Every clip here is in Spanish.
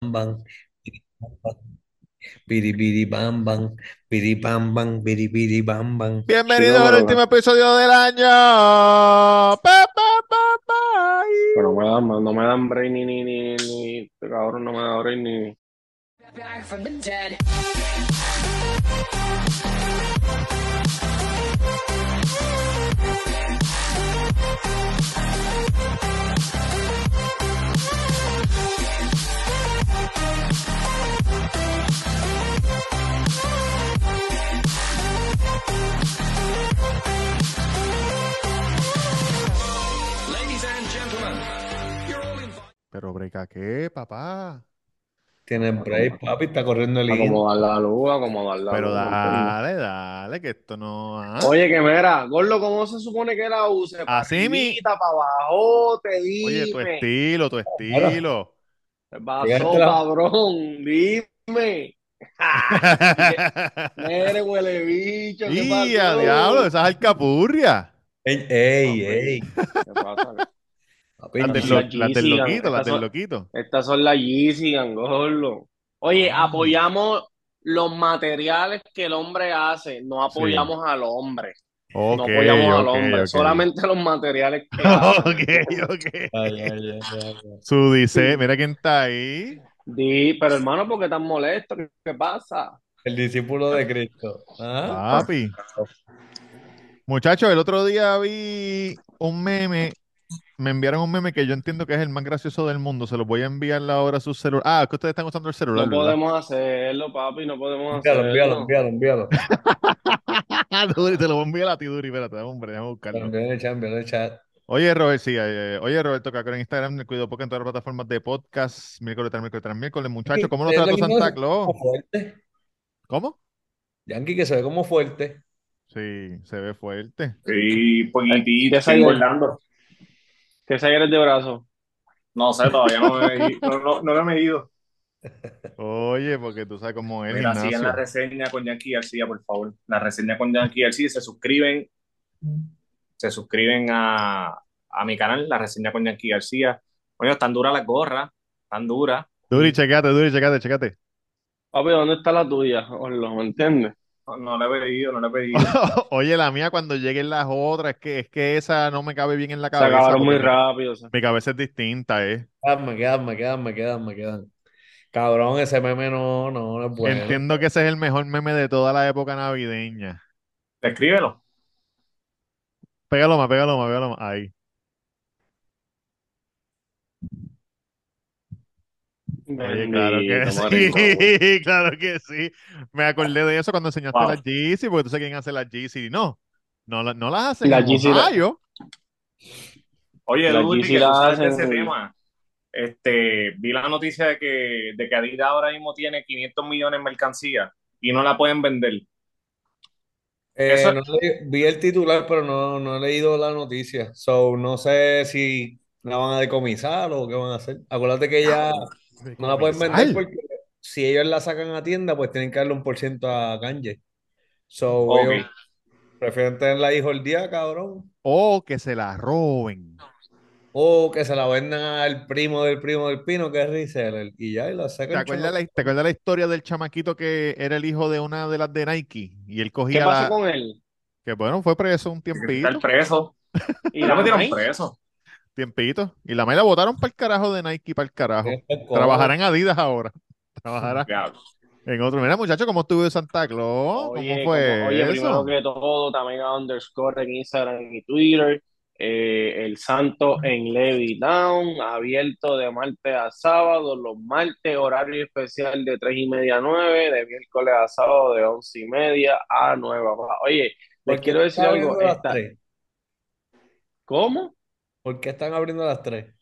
bam, piri piri bam bam, bam, bam bam. Bienvenidos Chico, al último episodio del año. Pa, pa, pa, pa. pero no me dan, no me dan break ni, ni, ni, ni, este cabrón no me da break ni. back from the dead. Pero breca, ¿qué, papá? Tiene break, papi, está corriendo el in. Acomodar la luz, acomodar la Pero luz. dale, dale, que esto no. ah. Oye, que mira, Gordo, ¿cómo se supone que la use? ¿Para Así mi- para abajo? Te Oye, tu dime. estilo, tu estilo. ¿Qué pasó, Fíjate la- cabrón? Dime. Mire, huele bicho, ¿qué ¡Y a pasó? diablo! Esa es alcapurria. Ey, ey, ey. ¿Qué pasa? Papi, Las del, Las Yeezy, loquito, las del son- loquito. Estas son las Yeezy, Gordo. Oye, Ah. apoyamos los materiales que el hombre hace, no apoyamos al hombre. No apoyamos al hombre, solamente los materiales que. Ok, ok. Ay, ay, ay, ay, ay. Su dice, mira quién está ahí. Di, pero hermano, ¿por qué tan molesto? ¿Qué, qué pasa? El discípulo de Cristo. ¿Ah? Papi. Muchachos, el otro día vi un meme. Me enviaron un meme que yo entiendo que es el más gracioso del mundo. Se los voy a enviar ahora a su celular. Ah, es que ustedes están usando el celular, No ¿verdad? podemos hacerlo, papi, no podemos Envíalo, envíalo, hacerlo. envíalo, envíalo. Duri, te lo voy a enviar a ti, Duri. Espérate, hombre, déjame buscarlo. Envíalo en el envíalo el chat. Oye, Robert, sí, eh, oye, Roberto Cacor en Instagram, el Cuido Poco en todas las plataformas de podcast, miércoles tras miércoles tras miércoles. Muchachos, ¿cómo ve trató Santa Claus? ¿Cómo? Yankee que se ve como fuerte. Sí, se ve fuerte. Sí, poquitito, ¿Qué estoy salió? engordando. ¿Qué eres de brazo? No sé, todavía no, me he medi- no, no, no lo he medido. Oye, porque tú sabes cómo es Mira, sigan la reseña con Yankee García, por favor. La reseña con Yankee García, se suscriben, se suscriben a, a mi canal, la reseña con Yankee García. Coño, están duras las gorras, están duras. Duri, checate, Duri, checate, checate. Papi, ¿dónde está la tuya? Orlo, ¿me entiendes? No, la he pedido, no la he pedido. Oye, la mía cuando lleguen las otras, es que, es que esa no me cabe bien en la Se cabeza. acabaron muy rápido. o sea. Mi cabeza es distinta, ¿eh? Quédame, quédame, quédame, quédame, quédame. Cabrón, ese meme no, no, no es bueno. Entiendo que ese es el mejor meme de toda la época navideña. Escríbelo. Pégalo más, pégalo más, pégalo más. Ahí. Oye, claro que sí, claro que sí. Me acordé de eso cuando enseñaste Wow. las Yeezy, porque tú sabes quién hace las Yeezy. No, no, la- no las hacen Las Yeezy la-. Oye, Dulce, Yeezy que hacen- ese tema. Este, vi la noticia de que, de que Adidas ahora mismo tiene 500 millones en mercancía y no la pueden vender. Eh, Eso- no le- vi el titular, pero no, no he leído la noticia. So, no sé si la van a decomisar o qué van a hacer. Acuérdate que ya no la pueden vender porque si ellos la sacan a tienda, pues tienen que darle un por ciento a Kanye. So, ellos prefieren tenerla ahí el día, cabrón. O que se la roben. O que se la vendan al primo del primo del pino, que es reseller. Y ya, y la ¿Te sacan. acuerdas la, te acuerdas la historia del chamaquito que era el hijo de una de las de Nike? Y él ¿Qué cogía pasó la... con él? Que bueno, fue preso un Está tiempito. preso. ¿Y Ya la metieron preso. Tiempito. Y la May la botaron para el carajo de Nike, para el carajo. Este Trabajará en Adidas ahora. Trabajará en otro. Mira, muchacho, ¿cómo estuvo de Santa Claus? Oye, ¿Cómo fue como- oye, primero que todo, también a underscore en Instagram y Twitter. Eh, el Santo en Levittown, abierto de martes a sábado, los martes horario especial de tres y media a nueve, de miércoles a sábado de once y media a nueve. papá. Oye, ¿Por les quiero decir algo. esta-? ¿Cómo? ¿Por qué están abriendo a las tres?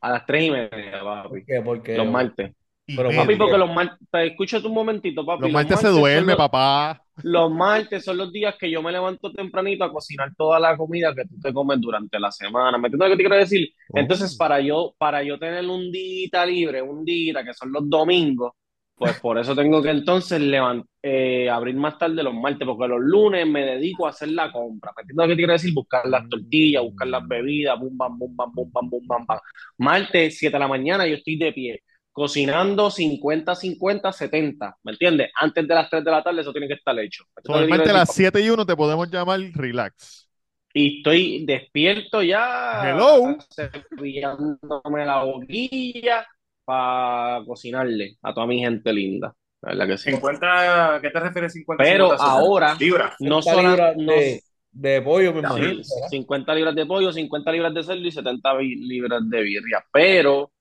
A las tres y media, papi. ¿Por qué? Los martes. Pero. Papi, porque los martes, escúchate un momentito, papi. Los martes se duerme, los- papá. Los martes son los días que yo me levanto tempranito a cocinar toda la comida que tú te comes durante la semana. ¿Me entiendes lo que te quiero decir? Entonces, Oh. para yo, para yo tener un día libre, un día que son los domingos, pues por eso tengo que entonces levan- eh, abrir más tarde los martes, porque los lunes me dedico a hacer la compra. ¿Me entiendes lo que te quiero decir? Buscar las tortillas, buscar las bebidas, bum, bam, bum, bam, bum, bam, bum, bam, bam. Martes, 7 de la mañana, yo estoy de pie cocinando 50, 50, 70, ¿me entiendes? Antes de las 3 de la tarde eso tiene que estar hecho. Te Solamente quiero a las decir, 7 y 1 te podemos llamar relax. Y estoy despierto ya, Hello. cepillándome la boquilla para cocinarle a toda mi gente linda. La verdad que sí. 50, ¿a qué te refieres 50? Pero 50, ahora, Libra. no 50 solo libras no, de, de pollo, me imagino. sí, ¿verdad? 50 libras de pollo, 50 libras de cerdo y 70 bi- libras de birria. Pero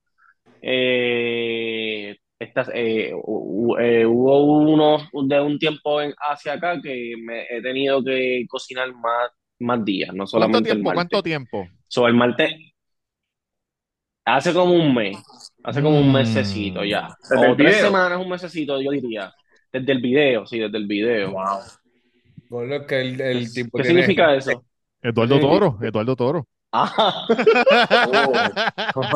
eh, estas, eh, eh, hubo unos de un tiempo en, hacia acá que me he tenido que cocinar más, más días, no ¿Cuánto solamente el tiempo? martes. ¿Cuánto tiempo? So, el martes, hace como un mes, hace como un Mm. mesecito ya. ¿Desde O tres video? semanas, un mesecito, yo diría. Desde el video, sí, desde el video. Wow. Gordo, es que el, el tipo ¿Qué tiene- significa eso? Eduardo. Toro, Eduardo Toro. Ah,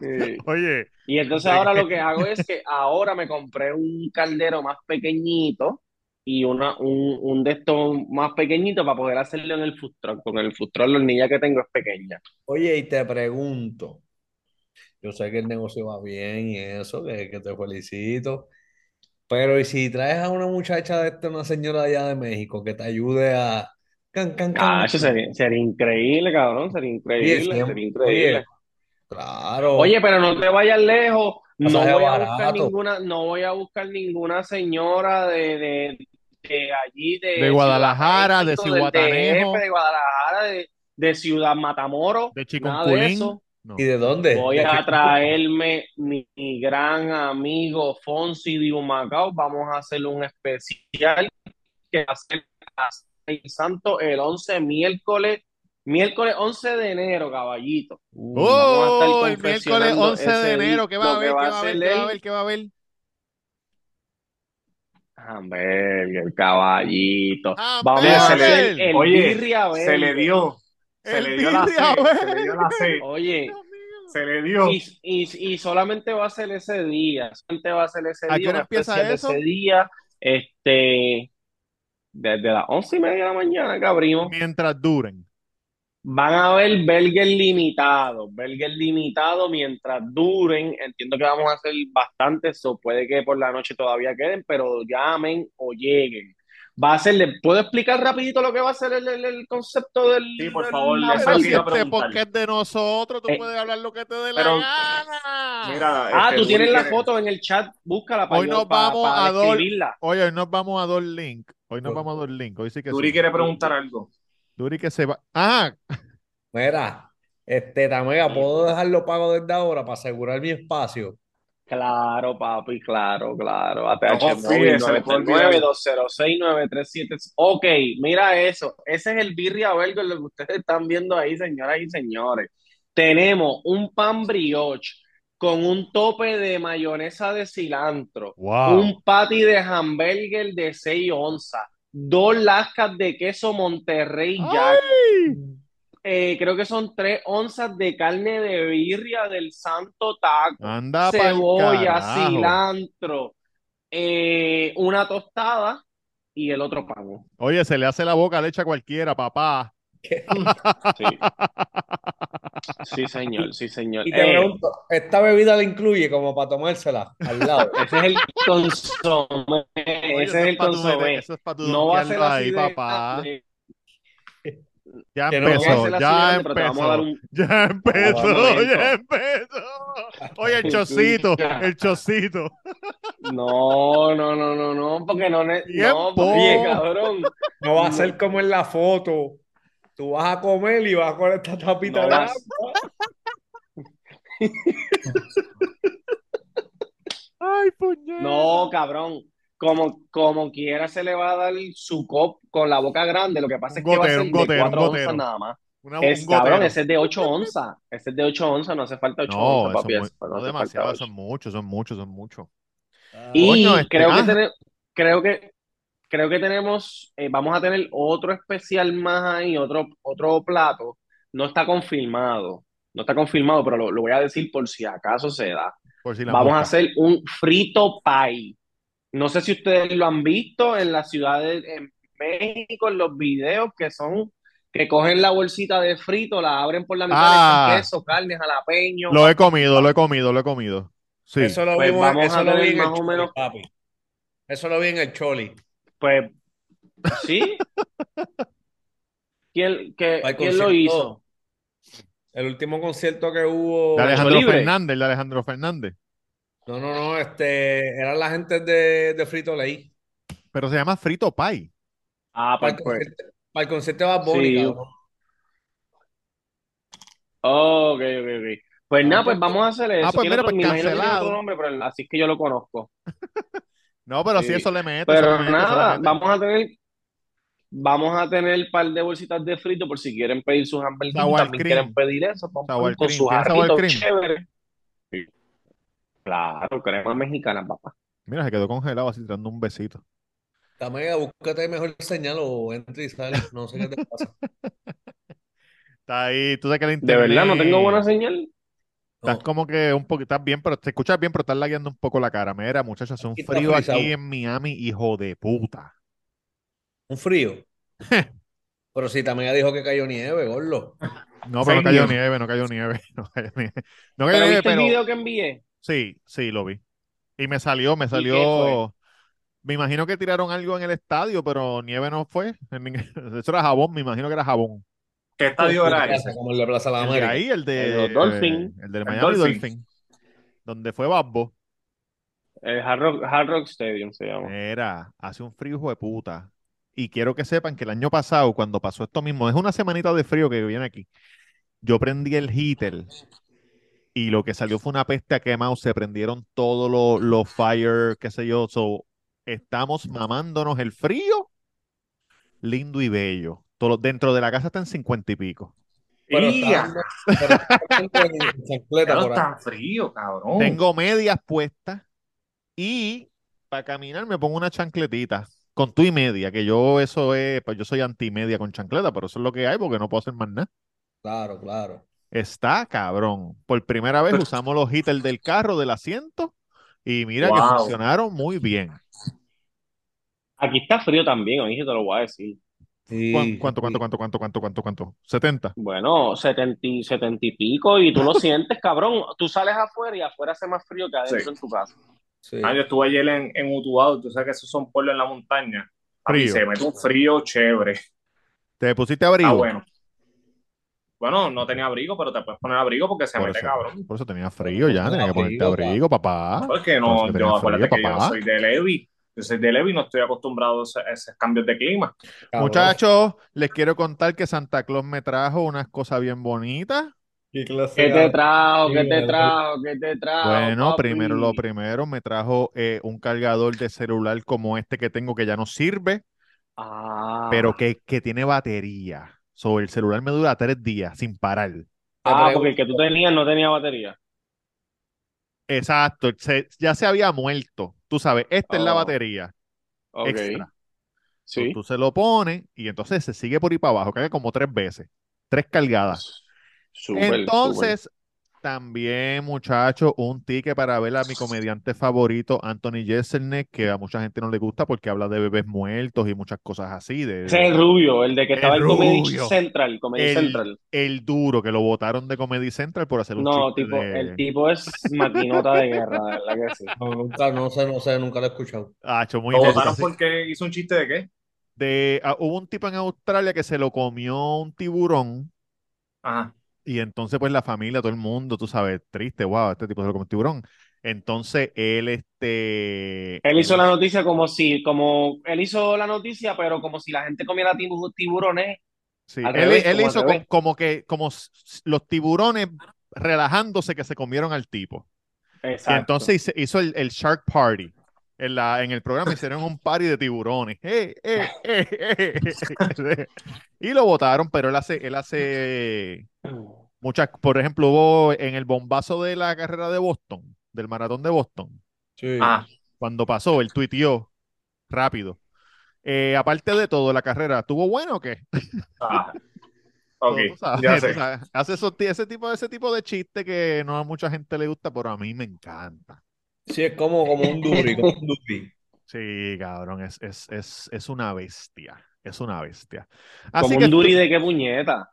sí. Oye, Y entonces ahora lo que hago es que ahora me compré un caldero más pequeñito y una, un, un de estos más pequeñito para poder hacerlo en el food truck. Porque en el food truck la hornilla que tengo es pequeña. Oye, y te pregunto, yo sé que el negocio va bien y eso, que, que te felicito, pero ¿y si traes a una muchacha de esta, una señora allá de México, que te ayude a... Can, can, can? Ah, eso sería, sería increíble, cabrón. Sería increíble, sería increíble. oye, claro. Oye, pero no te vayas lejos. No voy a buscar ninguna, no voy a buscar ninguna señora de, de, de allí, de, De Guadalajara, de Cihuatanejo. DF, de Guadalajara, de, de Ciudad Matamoros, de de Chiconculín. No. ¿Y de dónde? Voy ¿De a traerme mi, mi gran amigo Fonsi de Humacao. Vamos a hacer un especial que va a ser el Santo el 11 miércoles, miércoles 11 de enero, caballito. ¡Oh! El miércoles confeccionando 11 de enero. ¿Qué va a haber? que ¿Qué va va a haber? ¿Qué va a haber? Hamburger, caballito. Hamburger. Vamos a hacer el Oye, birria Se le dio. Se El le dio la C. Se le dio la C. Oye. Se le dio. y, y, y solamente va a ser ese día. Solamente va a ser ese ¿A qué día. hora una empieza eso? ese día. Este, desde las once y media de la mañana que abrimos. Mientras duren. Van a haber burgers limitados, burgers limitados mientras duren. Entiendo que vamos a hacer bastantes, o puede que por la noche todavía queden, pero llamen o lleguen. Va a ser, ¿le puedo explicar rapidito lo que va a ser el, el- el concepto del, Sí, por del favor, eso Pero es si este preguntar. podcast es de nosotros, tú Eh, puedes hablar lo que te dé la pero- gana. Mira, Ah, este, tú tienes la quiere- foto en el chat, búscala para Hoy yo- nos pa- vamos para a describirla. Oye, hoy nos vamos a dar link. Hoy nos vamos a dar link. Hoy sí que Duri sí. quiere preguntar algo. Duri que se va. Ah, Mira, este, Tamega, ¿puedo dejarlo pago desde ahora para asegurar mi espacio? Claro, papi, claro, claro. ATH olvidar. 939-206-9373. Ok, mira eso. Ese es el birria burger, lo que ustedes están viendo ahí, señoras y señores. Tenemos un pan brioche con un tope de mayonesa de cilantro, wow. un patty de hamburger de 6 onzas, dos lascas de queso Monterrey Jack, eh, creo que son 3 onzas de carne de birria del Santo Taco Anda cebolla, cilantro, eh, una tostada y el otro pan. Oye, se le hace la boca leche a cualquiera, papá. Sí, sí señor, sí, señor. Y te Eh, pregunto, ¿esta bebida la incluye como para tomársela al lado? ese es el consomé, ese eso es el consomé. Eso es para tu No va a ser así de papá. Ya no no empezó, de ya grande, empezó. un... Ya empezó, ya empezó. Oye, el chocito, el chocito. No, no, no, no, no, porque no, no, porque cabrón, No va a ser como en la foto. Tú vas a comer y vas con esta tapita No de vas- agua. Ay, puñeta. No, cabrón. Como, como quiera se le va a dar su cop con la boca grande. Lo que pasa es que va a gotero, ser un de gotero, un 4 gotero. onzas nada más. Una- Es, un cabrón, gotero. ese es de 8 onzas. Ese es de 8 onzas, no hace falta 8 No, onzas, papi. es muy- no no demasiado, son 8. muchos, son muchos, son muchos. Y Coño, este, creo, ah. que tene- creo que creo que tenemos, eh, vamos a tener otro especial más ahí, otro, otro plato. No está confirmado, no está confirmado, pero lo, lo voy a decir por si acaso se da. Por si la Vamos a hacer un frito pie. No sé si ustedes lo han visto en la ciudad de en México, en los videos que son, que cogen la bolsita de frito, la abren por la mitad, Ah. echan queso, carne, jalapeño. Lo he comido, lo he comido, lo he comido. Sí. Eso lo Pues vimos, vamos eso a lo vi en el más o Choli, menos- papi. Eso lo vi en el Choli. Pues, ¿sí? ¿Quién, que- Al ¿quién lo hizo? El último concierto que hubo. De Alejandro libre. Fernández, el de Alejandro Fernández. No, no, no, este, eran la gente de, de Frito Lay. Pero se llama Frito Pie. Ah, Para el concierto, para el concierto de Bad Bunny, Sí. cabrón. Ok, ok, ok. Pues Ah, nada, pues pues, vamos a hacer eso. ah, pues mira, pues nombre, pero así es que yo lo conozco. No, pero Sí. si eso le mete, Pero le mete, le nada, vamos a tener, vamos a tener un par de bolsitas de frito por si quieren pedir sus hamburguesas, también cream. quieren pedir eso, con, con sus. Sí. Claro, crema mexicana, papá. Mira, se quedó congelado así, dando un besito. Tamega, búscate mejor señal o entra y sale. No sé qué te pasa. Está ahí, tú sabes que el De internet. verdad, no tengo buena señal. Estás como que un poquito, estás bien, pero te escuchas bien, pero estás lagueando un poco la cara. Mira, muchachos, hace un frío aquí en Miami, hijo de puta. Un frío. Pero si Tamega dijo que cayó nieve, gordo. No, pero no cayó nieve, no cayó nieve. No cayó nieve, no cayó ¿Pero nieve, viste el video que envié? sí, sí, lo vi. Y me salió, me salió. Me imagino que tiraron algo en el estadio, pero nieve no fue. Eso era jabón, me imagino que era jabón. ¿Qué estadio era ese? Como el de Plaza de la El de América. ahí, el de, El de Dolphins. el del El Miami. Dolphin, donde fue Babbo. El Hard Rock, Hard Rock Stadium se llama. Era, hace un frío hijo de puta. Y quiero que sepan que el año pasado, cuando pasó esto mismo, es una semanita de frío que viene aquí. Yo prendí el heater y lo que salió fue una peste a quemado. Se prendieron todos los los fire, qué sé yo. So, estamos mamándonos el frío, lindo y bello. Todo, dentro de la casa está en cincuenta y pico. Pero está pero está por tan frío, cabrón. Tengo medias puestas y para caminar me pongo una chancletita con tu y media, que yo eso es, pues yo soy anti-media con chancleta, pero eso es lo que hay porque no puedo hacer más nada. Claro, claro. Está cabrón. Por primera vez usamos los heaters del carro, del asiento, y mira que funcionaron muy bien. Aquí está frío también, oye, te lo voy a decir. Sí, ¿Cuán- ¿Cuánto, cuánto, cuánto, cuánto, cuánto, cuánto, cuánto? ¿70? Bueno, 70, y- 70 y pico, y tú lo sientes, cabrón. Tú sales afuera y afuera hace más frío que adentro Sí. en tu casa. Sí. Ah, yo estuve ayer en, en Utuado, tú sabes que esos son pueblos en la montaña. A mí Frío. se mete un frío chévere. ¿Te pusiste Está abrigo? bueno. Bueno, no tenía abrigo, pero te puedes poner abrigo porque se Por mete eso, cabrón. por eso tenía frío ya, tenía que ponerte abrigo, pa. abrigo, papá. Porque Por no, eso que tenía yo acuérdate que yo papá. soy de Levi. Yo soy de Levi y no estoy acostumbrado a esos cambios de clima. Cabrón. Muchachos, les quiero contar que Santa Claus me trajo unas cosas bien bonitas. ¿Qué clase ¿Qué de- te trajo? ¿Qué te trajo? ¿Qué te trajo, Bueno, papi? primero lo primero, me trajo eh, un cargador de celular como este que tengo que ya no sirve, Ah. pero que, que tiene batería. So, el celular me dura tres días sin parar. Ah, porque el que tú tenías no tenía batería. Exacto, se- ya se había muerto. Tú sabes, esta es la Oh. batería Ok. extra. Sí. tú se lo pones y entonces se sigue por ahí para abajo, carga como tres veces, tres cargadas. Entonces, también, muchachos, un ticket para ver a mi comediante favorito, Anthony Jeselnik, que a mucha gente no le gusta porque habla de bebés muertos y muchas cosas así. De, Ese es el rubio, el de que estaba en Comedy. Central, Comedy el, Central. el duro que lo votaron de Comedy Central por hacer un No, chiste tipo, de... el tipo es maquinota de guerra, verdad que sí. No, nunca, no sé, no sé, nunca lo he escuchado. Acho, muy ¿Lo votaron porque hizo un chiste de qué? De, ah, hubo un tipo en Australia que se lo comió un tiburón Ajá. Y entonces pues la familia, todo el mundo, tú sabes, triste, wow, este tipo se lo comió un tiburón. Entonces él, este... Él hizo la noticia como si, como, él hizo la noticia, pero como si la gente comiera tibu- tiburones. Sí, él, revés, él como hizo revés. co- como que, como los tiburones relajándose que se comieron al tipo. Y Exacto. entonces hizo, el, el Shark Party. En, la, en el programa hicieron un party de tiburones. ¡Eh, eh, eh, eh! Y lo votaron, pero él hace, él hace muchas, por ejemplo, hubo en el bombazo de la carrera de Boston, del maratón de Boston, Sí. Ajá. cuando pasó, él tuiteó rápido. Eh, aparte de todo, la carrera, ¿tuvo bueno o qué? Ajá. Ok, Tú sabes, ya tú sé. sabes, hace esos ese tipo, ese tipo de chiste que no a mucha gente le gusta, pero a mí me encanta. Sí, es como, como un duri, como un duri. Sí, cabrón, es, es, es, es una bestia. Es una bestia. Así Como que un duri tú- de qué puñeta.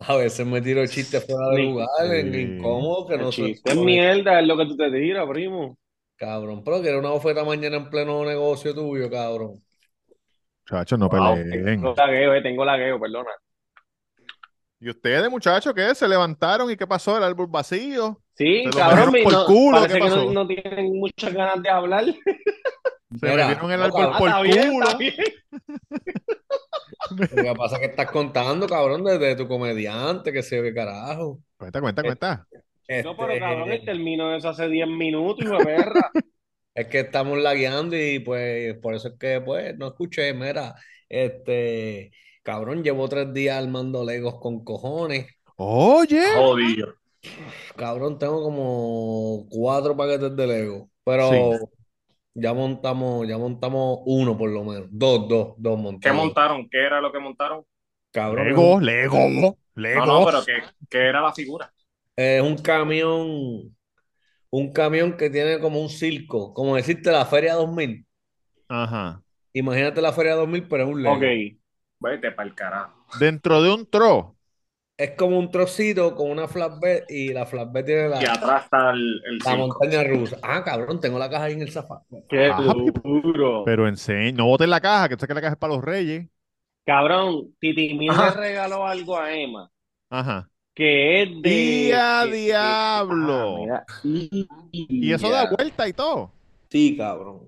A veces, me tiro chistes fuera de lugar, Sí. incómodo, que El no sé. chiste es mierda, es lo que tú te tiras, primo. Cabrón, pero que era una oferta mañana en pleno negocio tuyo, cabrón. Muchachos, no Wow, peleen. tengo lagueo, eh, tengo lagueo, perdona. ¿Y ustedes, muchachos, qué? ¿Se levantaron y qué pasó? ¿El árbol vacío? Sí, cabrón, por no- culo, parece ¿qué que no, no tienen muchas ganas de hablar. Se Mira, metieron el no, árbol por está bien, culo. está bien. Lo que pasa es que estás contando, cabrón, desde tu comediante, que sé qué carajo. Cuenta, cuenta, cuenta. No, pero Este, cabrón, él terminó eso hace 10 minutos, hijo de perra. Es que estamos lagueando y pues por eso es que pues no escuché, mira, este, cabrón, llevo tres días armando legos con cojones. Oye, Jodido. Cabrón, tengo como cuatro paquetes de Lego, pero ya montamos, ya montamos uno por lo menos, dos, dos, dos ¿Qué montamos. montaron? ¿Qué era lo que montaron? Cabrón, Lego, Lego, Lego. No, no, pero ¿qué, qué era la figura? es un camión, un camión que tiene como un circo, como decirte la Feria 2000. Ajá. Imagínate la Feria 2000, pero es un Lego. Ok. Vete para el carajo. Dentro de un tro. Es como un trocito con una flatbed y la flatbed tiene la, Y atrás está el, el la montaña rusa. Ah, cabrón, tengo la caja ahí en el zapato. Qué Ajá, duro. Pero enseña, no botes la caja, que sé que la caja es para los reyes. Cabrón, Titi Mil le regaló algo a Emma, Ajá. que es de... ¡Día que- que- diablo! Ah. Y eso da vuelta y todo. Sí, cabrón.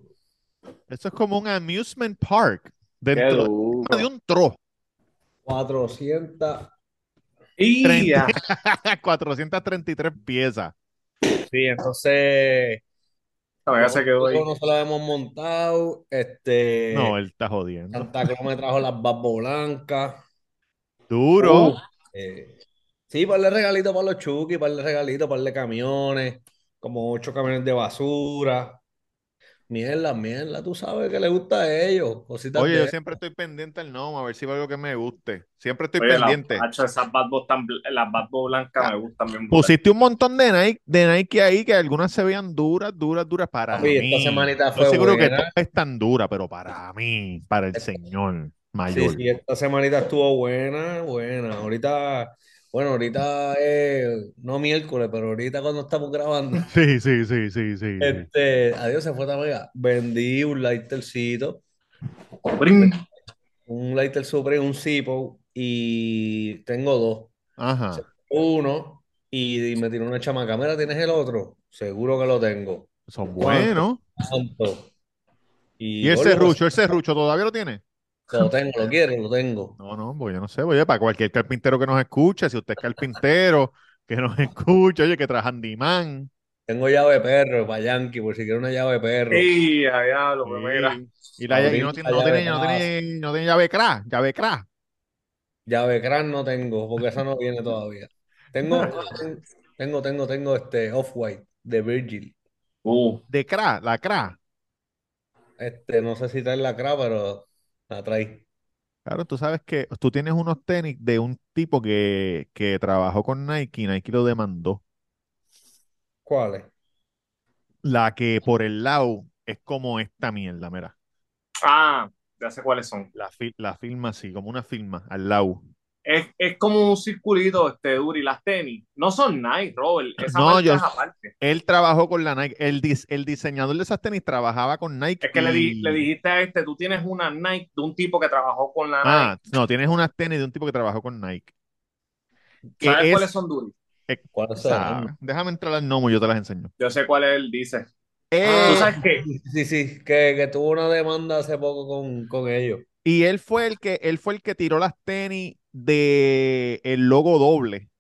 Eso es como un amusement park Qué dentro duro. de un tro. 400. Y ya. 433 piezas. Sí, entonces. Ya se quedó ahí. no se la hemos montado. Este. No, él está jodiendo. Santa Claus me trajo las babas blancas. Duro. Eh, sí, par de regalitos para los Chucky, par de regalitos, par de camiones, como ocho camiones de basura. Mierda, mierda, tú sabes que le gusta a ellos. Cositas Oye, yo siempre estoy pendiente al no, a ver si va algo que me guste. Siempre estoy Oye, la- pendiente. esas Bad tan las Bad blancas me gustan bien. brutal. Pusiste un montón de Nike, de Nike ahí que algunas se vean duras, duras, duras para esta mí. semanita Yo fue seguro que buena. todas están duras, pero para mí, para el señor Sí, mayor. sí, esta semanita estuvo buena, buena. Ahorita, bueno, ahorita es, no miércoles, pero ahorita cuando estamos grabando, Sí, sí, sí, sí, sí. este, adiós, se fue esta mega. Vendí un lightercito, un lighter Supreme, un Zippo, y tengo dos. Ajá. Uno, y, me tiró una chamaca. Mira, ¿tienes el otro? Seguro que lo tengo. Son buenos. ¿Cuánto? ¿Y el coño, pues? ¿El serrucho todavía lo tiene? Lo tengo, lo quiero, lo tengo. No, no, pues yo no sé. Oye, para cualquier carpintero que nos escuche, si usted es carpintero, que nos escuche, oye, que trae handyman. Tengo llave de perro para Yankee, por si quiere una llave de perro. Y a diablo, pues mira. Y, la, y Abrir no, tiene, no, llave tiene, no, tiene, no tiene llave crack, llave crack. Llave Cran no tengo, porque esa no viene todavía. Tengo, tengo, tengo, tengo este Off-White de Virgil. Uh, De crack, la crack. Este, no sé si trae la CRA, pero la trae. Claro, tú sabes que tú tienes unos tenis de un tipo que, que trabajó con Nike y Nike lo demandó. ¿Cuáles? La que por el lado es como esta mierda, mira. ah, ya sé cuáles son. La, fi- la firma así, como una firma al lado. Es, es como un circulito, este Duri. Las tenis no son Nike, Robert. Esa No, yo- es aparte. Él trabajó con la Nike. El, dis- el diseñador de esas tenis trabajaba con Nike. Es que le, di- le dijiste a este, tú tienes una Nike de un tipo que trabajó con la Ah, Nike. no, tienes unas tenis de un tipo que trabajó con Nike. ¿Sabes es- cuáles son Duri? ¿Cuáles sabe, son? Déjame entrar al gnomo y yo te las enseño. Yo sé cuál él dice. Eh, ¿Tú sabes qué? Sí, sí, que, que tuvo una demanda hace poco con, con ellos. Y él fue el que, él fue el que tiró las tenis de el logo doble.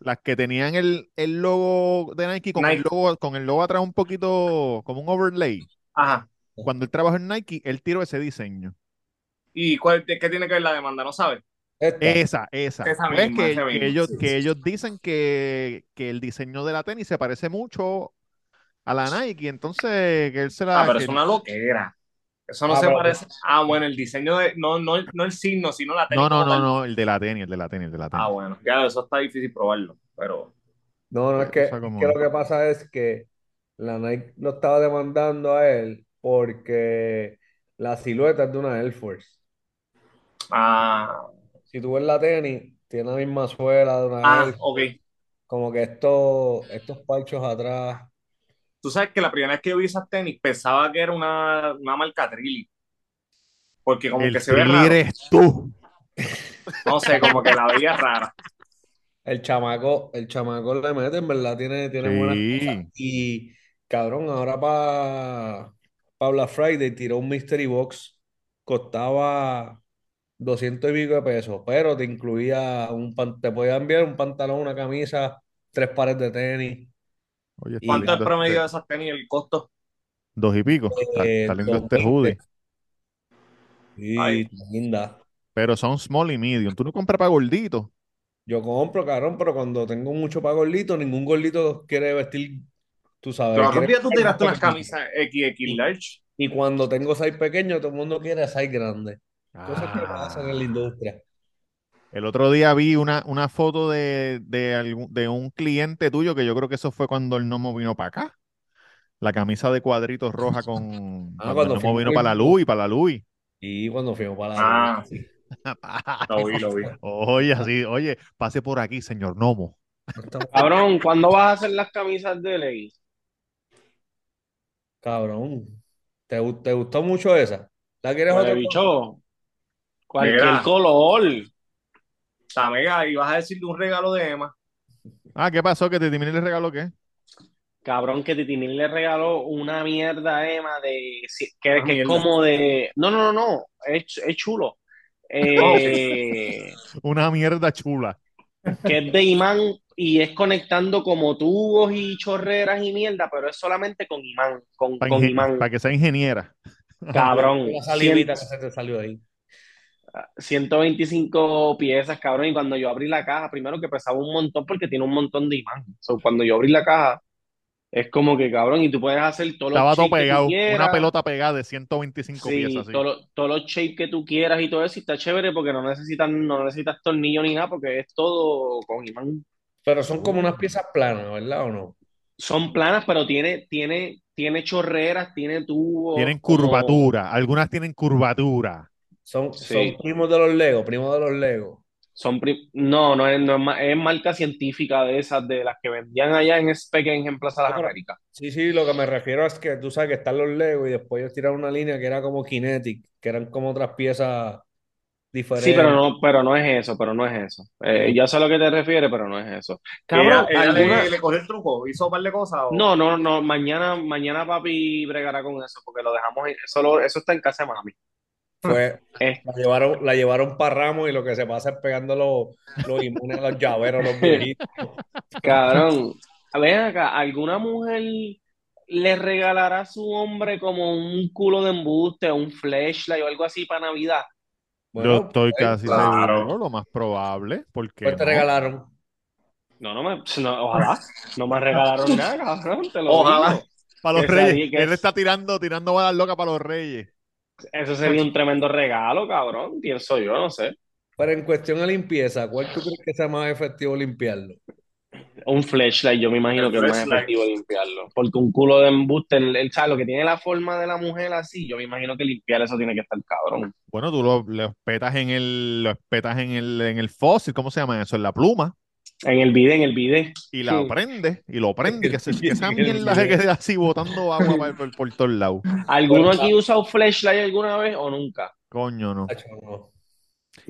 Las que tenían el, el logo de Nike con el logo, con el logo atrás un poquito como un overlay. Ajá. Cuando él trabajó en Nike, él tiró ese diseño. ¿Y cuál, qué tiene que ver la demanda? ¿No sabes? Esta. Esa, esa. Esa misma, que, esa que misma. ellos, que ellos dicen que, que el diseño de la tenis se parece mucho a la Nike. Entonces, que él se la. Ah, pero que- es una loquera. Eso no Ah, se pero- parece. Ah, bueno, el diseño de. No, no, no el signo, sino la tenis. No, no, no, no, el de la tenis, el de la tenis, el de la tenis. Ah, bueno. Ya, eso está difícil probarlo. Pero. No, no, es que, como que lo que pasa es que la Nike lo estaba demandando a él porque La silueta es de una Air Force. Ah, Si tú ves la tenis, tiene la misma suela de una ah, Air ok. Force, como que estos, estos parchos atrás. Tú sabes que la primera vez que yo vi esas tenis pensaba que era una, una marca Trilly. Porque como El que se ve raro. eres tú. No sé, como que la veía rara. El chamaco, el chamaco le mete, en verdad, tiene, tiene buenas Sí. cosas. Y cabrón, ahora para Black Friday tiró un Mystery Box, costaba 200 y pico de pesos, pero te incluía un pan- te podía enviar un pantalón, una camisa, tres pares de tenis, Oye, está ¿Cuánto es promedio de este- esas tenis? El costo. Dos y pico. Está, eh, está lindo dos este veinte. hoodie. Sí, Ay. linda. Pero son small y medium. Tú no compras para gorditos. Yo compro, cabrón, pero cuando tengo mucho para gordito, ningún gordito quiere vestir, tú sabes, Pero quiere otro día tú tiraste unas camisas XX large. Y cuando tengo size pequeño, todo el mundo quiere size grande. Cosas que pasan en la Ah. industria. El otro día vi una, una foto de, de, algún- de un cliente tuyo que yo creo que eso fue cuando el Nomo vino para acá. La camisa de cuadritos roja con Ah, cuando el cuando Nomo vino para la Louis, para la Louis. Y cuando fuimos para la Ah, sí. Lo vi, lo vi. Oye, así, oye, pase por aquí, señor Nomo. Cabrón, ¿cuándo vas a hacer las camisas de ley? Cabrón. ¿Te, te gustó mucho esa? ¿La quieres otra bicho. Cualquier Mira. Color. Tamega, ibas a decir de un regalo de Emma. Ah, ¿qué pasó? ¿Que te terminé el regalo qué? Cabrón, que Titinin le regaló una mierda a Emma de que, que es como de. No, no, no, no. Es, es chulo. Eh, Una mierda chula. que es de imán y es conectando como tubos y chorreras y mierda, pero es solamente con imán, con, Para con imán. que sea ingeniera. Cabrón, La salivita que se te salió ahí. 125 piezas, cabrón. Y cuando yo abrí la caja, primero que pesaba un montón porque tiene un montón de imán. So, cuando yo abrí la caja, es como que, cabrón, y tú puedes hacer todos los Estaba todo shapes que tú pegado. Una pelota pegada de 125 Sí, piezas. así. todos los- todos los shapes que tú quieras y todo eso, y está chévere porque no necesitas, no necesitas tornillo ni nada, porque es todo con imán. Pero son como unas piezas planas, ¿verdad o no? Son planas, pero tiene, tiene, tiene chorreras, tiene tubos. Tienen como- curvatura. Algunas tienen curvatura. Son, Sí. son primos de los Legos, primos de los Legos. Son prim- no, no es, no es, ma- es marca científica de esas, de las que vendían allá en Specken en Plaza de las Américas. Sí, sí, lo que me refiero es que tú sabes que están los Legos y después ellos tiraron una línea que era como Kinetic, que eran como otras piezas diferentes. Sí, pero no, pero no es eso, pero no es eso. Eh, Sí. ya sé a lo que te refieres, pero no es eso. Cabrón, Ella, ella ¿alguna- le, le cogió el truco, hizo un par de cosas. o- No, no, no, mañana, mañana papi bregará con eso, porque lo dejamos, eso, lo- eso está en casa de mami. Fue, Eh, la llevaron, la llevaron para Ramos y lo que se pasa es pegando los, los inmunes a los llaveros, los viejitos. cabrón, ven acá, ¿alguna mujer le regalará a su hombre como un culo de embuste, un flashlight o algo así para Navidad? Bueno, Yo estoy pues, casi claro. seguro, lo más probable. porque pues te regalaron. No, no me, no, ojalá, no me regalaron nada, cabrón, te lo Ojalá. digo. Para los que reyes. Él es- está tirando, tirando balas locas para los reyes. Eso sería un tremendo regalo, cabrón, pienso yo, no sé. Pero en cuestión de limpieza, ¿cuál tú crees que sea más efectivo limpiarlo? Un flashlight, yo me imagino El que es más efectivo limpiarlo. Porque un culo de embuste, el, el, ¿sabes? Lo que tiene la forma de la mujer así, yo me imagino que limpiar eso tiene que estar cabrón. Bueno, tú lo, lo petas en el, lo petas en el, en el fósil, ¿cómo se llama eso? En la pluma. En el video, en el video. Y la Sí. prendes, y lo prendes, que, se- que esa mierda se quede así botando agua por, por- por todos lados. ¿Alguno aquí usa un flashlight alguna vez o nunca? Coño, no.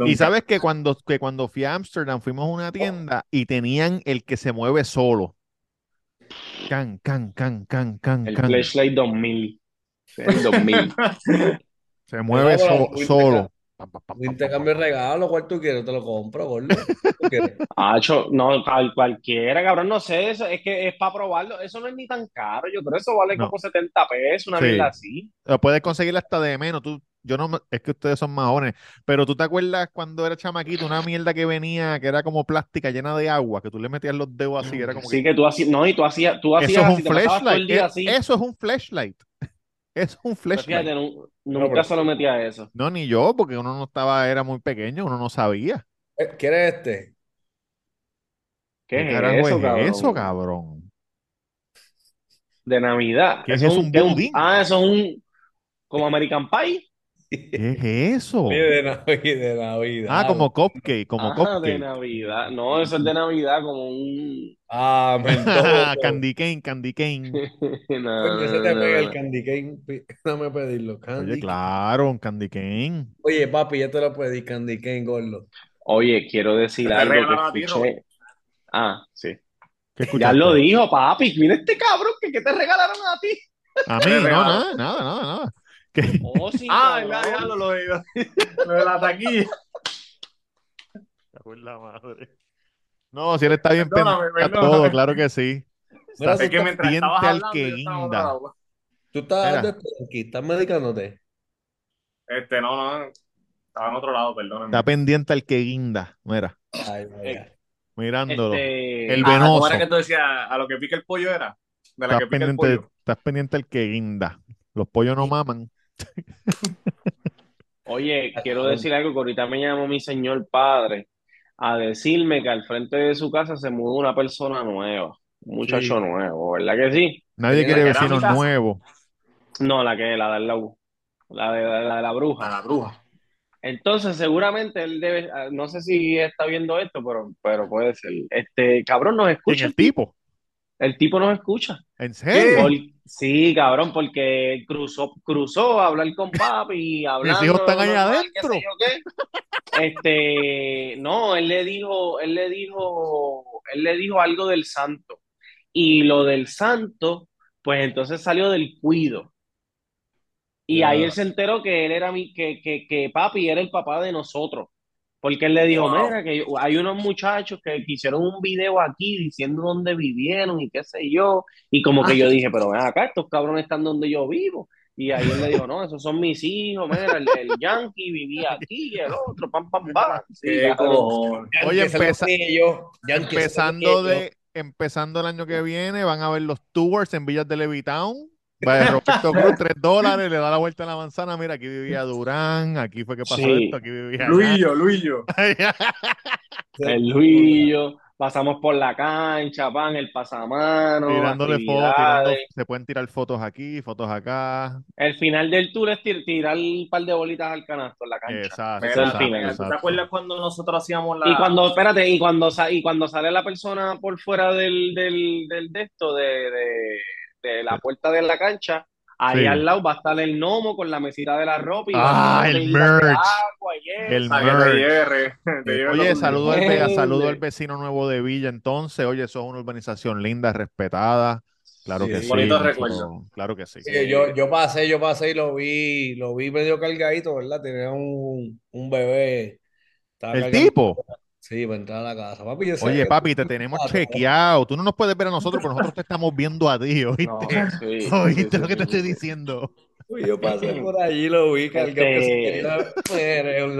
Y sabes que cuando, que cuando fui a Ámsterdam fuimos a una tienda y tenían el que se mueve solo. Can, can, can, can, can, El can. flashlight 2000. El 2000. Se mueve so- solo. Pam, pam, pam, intercambio de regalo, ¿cuál tú quieres? Te lo compro, gordo. Hacho, no, cual- cualquiera, cabrón, no sé, eso, es que es para probarlo. Eso no es ni tan caro. Yo creo que eso vale No. como 70 pesos, una Sí. mierda así. Lo puedes conseguir hasta de menos. Tú, yo no, es que ustedes son jóvenes, pero tú te acuerdas cuando era chamaquito, una mierda que venía, que era como plástica llena de agua, que tú le metías los dedos así, era como Sí, que, que tú hacías, no, y tú hacías, tú eso hacías es así, un flashlight. día e- así. Eso es un flashlight. Eso es un fíjate, flashlight. nu- nunca se lo metía a eso. No, ni yo, porque uno no estaba, era muy pequeño, uno no sabía. Eh, ¿Quieres este? ¿Qué ¿Qué es eso, es cabrón? eso, cabrón? De Navidad. ¿Qué es Eso eso, un budín? Ah, eso es un, como American Pie. ¿Qué es eso? De Navidad, de Navidad. Ah, como cupcake, como Ajá, de cupcake. Navidad. No, eso es de Navidad, como un. Ah. Candy cane, candy cane. No, Coño, se no, te no, pega el no. candy cane. Dame pedirlo, candy. Oye, claro, un candy cane. Oye, papi, ya te lo pedí, candy cane, gordo. Oye, quiero decir Te algo que escuché. Ah, sí. ¿Qué Ya lo dijo, papi. Mira este cabrón que, que te regalaron a ti. A mí, no, nada, nada, nada, nada. ¿Qué? Oh, sí, Ah, cabrón. ya, ya lo, lo, lo, lo de la taquilla. No, si él está bien Perdóname, pendiente a perdóname. todo, claro que sí. Mira, Está que mientras pendiente estabas al hablando, que guinda. botado. Tú estás de tranqui, estás medicándote. Este, no, no. Estaba en otro lado, perdónenme. Está pendiente al que guinda. Mira, Ay, vaya. mirándolo. Este, El Ah, ¿cómo venoso. era que tú decías? ¿A lo que pica el pollo era? De la Estás que pica el pendiente, pollo. estás pendiente al que guinda. Los pollos no maman. Oye, quiero decir algo que ahorita me llamó mi señor padre a decirme que al frente de su casa se mudó una persona nueva, un muchacho Sí. nuevo, ¿verdad que sí? Nadie quiere ¿la que era vecinos nuevos. No, la que la de la, la de la, de la bruja. La bruja. Entonces, seguramente él debe, ah, no sé si está viendo esto, pero, pero puede ser. Este cabrón nos ¿Quién escucha. el tipo? El tipo nos escucha. ¿En serio? Sí, cabrón, porque cruzó, cruzó a hablar con papi, y hablando. hijos están normal, adentro. qué sé yo qué. Este, no, él le dijo, él le dijo, él le dijo algo del santo. Y lo del santo, pues entonces salió del cuido. Y ahí él se enteró que él era mi, que, que, que papi era el papá de nosotros. Porque él le dijo, Wow. mira, que hay unos muchachos que, que hicieron un video aquí diciendo dónde vivieron y qué sé yo. Y como que yo dije, pero ven acá, estos cabrones están donde yo vivo. Y ahí él le dijo, no, esos son mis hijos, mira, el, el Yankee vivía aquí, el otro, pam, pam, pam. Sí, cojones. Oye, empeza- yo. Empezando de, empezando el año que viene, van a ver los tours en Villas de Levitown. Va de Roberto Cruz, tres dólares, le da la vuelta a la manzana. Mira, aquí vivía Durán, aquí fue que pasó Sí. esto, aquí vivía. Luillo, Luillo. El Luillo, pasamos por la cancha, pan, el pasamano, Tirándole fotos, tirando- se pueden tirar fotos aquí, fotos acá. El final del tour es tir- tirar un par de bolitas al canasto en la cancha. Exacto, el exacto, final. mira, ¿tú exacto. te acuerdas cuando nosotros hacíamos la. Y cuando, espérate, y cuando, sa- y cuando sale la persona por fuera del, del, del de esto, de, de, de la puerta de la cancha, ahí Sí. al lado va a estar el gnomo con la mesita de la ropa y Ah, el merch. agua y eso. El merch. te lleve Oye, saludo al, ve- saludo al vecino nuevo de Villa, entonces. Oye, eso es una urbanización linda, respetada. Claro que Sí. Claro que sí. Sí, yo, yo pasé, yo pasé y lo vi, lo vi medio cargadito, ¿verdad? Tenía un, un bebé. Estaba El cargando- tipo. Sí, para entrar a la casa. Papi, yo Oye, que papi, tú- te tenemos chequeado. Tú no nos puedes ver a nosotros, pero nosotros te estamos viendo a ti, ¿oíste? No, sí, sí, ¿Oíste sí, lo que sí, te sí, estoy diciendo? Uy, yo pasé por allí, lo vi cargando. Este- que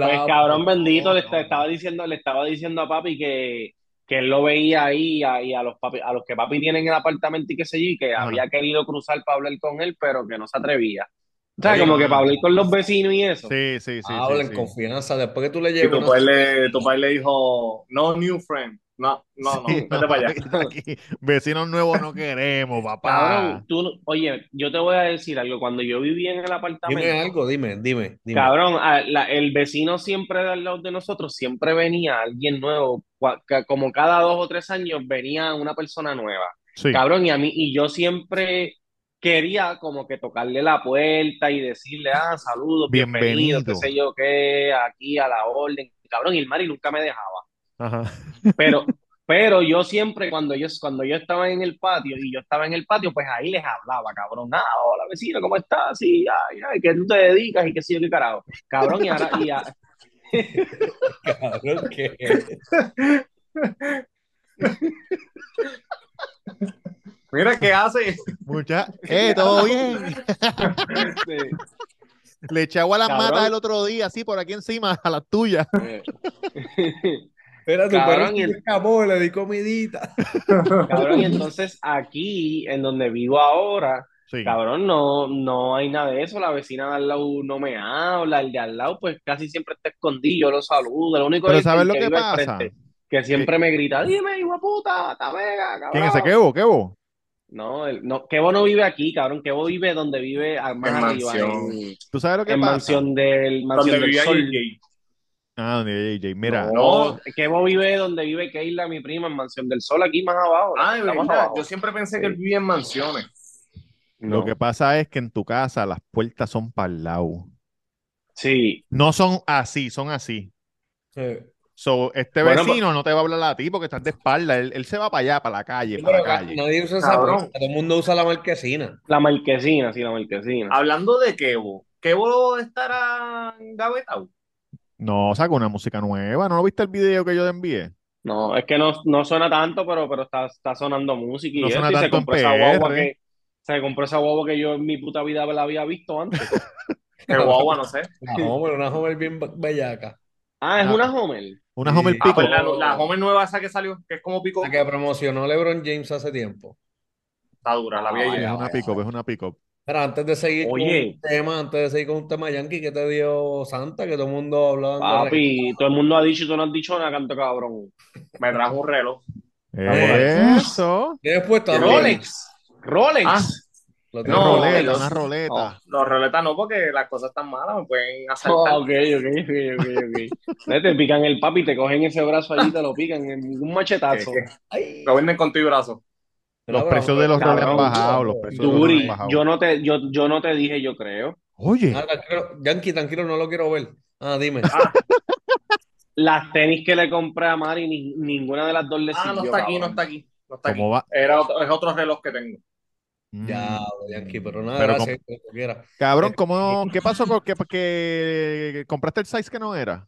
Pues cabrón bendito, le, estaba diciendo, le estaba diciendo a papi que, que él lo veía ahí y a, y a los papi, a los que papi tienen en el apartamento y qué sé yo, y que había querido cruzar para hablar con él, pero que no se atrevía. O sea, Oye, como que para hablar con los vecinos y eso. Sí, sí, sí. Habla sí, en sí. confianza. Después que tú le Y lleves tu una- padre, le, tu padre le dijo, no new friend. No, no, no, Sí, vete para allá. aquí, vecinos nuevos no queremos, papá. Cabrón, tú, no- oye, yo te voy a decir algo. Cuando yo vivía en el Dime apartamento, algo, dime, dime, dime. cabrón, a- la- el vecino siempre de al lado de nosotros, siempre venía alguien nuevo. Como cada dos o tres años venía una persona nueva. Sí. Cabrón, y a mí, y yo siempre quería como que tocarle la puerta y decirle, ah, saludos, bienvenido, qué sé yo qué, aquí a la orden. Cabrón, y el Mari nunca me dejaba. Ajá. Pero, pero yo siempre, cuando yo, cuando yo estaba en el patio y yo estaba en el patio, pues ahí les hablaba, cabrón. Ah, hola vecino, ¿cómo estás? Sí, ay, ay, ¿qué tú te dedicas? Y qué sé yo, qué carajo. Cabrón, y ahora, y a- Cabrón, que Mira qué hace. Mucha... ¡Eh, todo bien! este, Le eché agua a las Cabrón. matas el otro día, así por aquí encima, a las tuyas. eh, Espera, tu Cabrón, perro y se el- escapó, le di comidita. cabrón, y entonces aquí, en donde vivo ahora, Sí. Cabrón, no, no hay nada de eso. La vecina de al lado no me habla, el de al lado, pues casi siempre está escondido, yo lo saludo. Lo único Pero es ¿sabes lo que que vive al pasa? frente, que siempre me grita, dime, hijo de puta, ta mega, ¿Quién es ese cabrón. No, el- no, Kevo no vive aquí, cabrón. Kevo vive donde vive a- más En arriba, mansión. en, ¿Tú sabes lo que en pasa? mansión del mansión Donde del sol. Ah, donde JJ. Mira, No, Kevo vive donde vive Keila, mi prima, en Mansión del Sol, aquí más abajo. Ah, de verdad. abajo. Yo siempre pensé Sí. que él vivía en mansiones. lo No. que pasa es que en tu casa las puertas son para el lado. Sí, No son así, son así. Sí. So, este Bueno, vecino no te va a hablar a ti porque estás de espalda. Él, él se va para allá, para la calle, para pero la ca- calle. nadie usa esa todo el mundo usa la marquesina. la marquesina, sí, la marquesina. Hablando de Kevo, ¿Kevo estará engavetado? No, saca una música nueva. ¿No viste el video que yo te envié? No, es que no, no suena tanto, pero, pero está, está sonando música y No eso, suena y se tanto en compró esa guagua que se compró esa guagua que yo en mi puta vida la había visto antes. Que guagua, no sé. La Homer, una Homer bien be- bellaca. Ah, es Ah. una Homer. Una Sí. Homer Ah, Pico. pues la, la Homer nueva esa que salió, que es como pico. La que promocionó LeBron James hace tiempo. Está dura, la vi Ah, es una pick-up, es una pick-up. Pero antes de seguir Oye. con un tema, antes de seguir con un tema yankee, ¿qué te dio Santa? Que todo el mundo hablaba de Papi, todo el mundo ha dicho y tú no has dicho nada, canto cabrón. Me trajo un reloj. Eso. ¿Qué has puesto? Rolex. Rolex. Rolex. Ah, Lo Una tengo. No, roleta, los- una roleta. Los roletas no, porque las cosas están malas, me pueden Oh, asaltar. ok, ok, ok, ok, ok. Ve, Te pican el papi, te cogen ese brazo allí, te lo pican en un machetazo. Ay. Lo venden con tu brazo. Los precios de los roles han bajado. Los precios de los roles Duri, han bajado. yo no te, yo, yo no te dije, yo creo. Oye, Ah, tranquilo, Yankee, tranquilo, no lo quiero ver. Ah, dime. Las tenis que le compré a Mari, ni- ninguna de las dos le Ah, no sirvió, está aquí, no está aquí. No está aquí. ¿cómo va? Era otro, es otro reloj que tengo. Ya, Mm. Yankee, pero nada, Pero gracias, como tú quieras. Cabrón, ¿cómo, ¿qué pasó con que, que compraste el size que no era?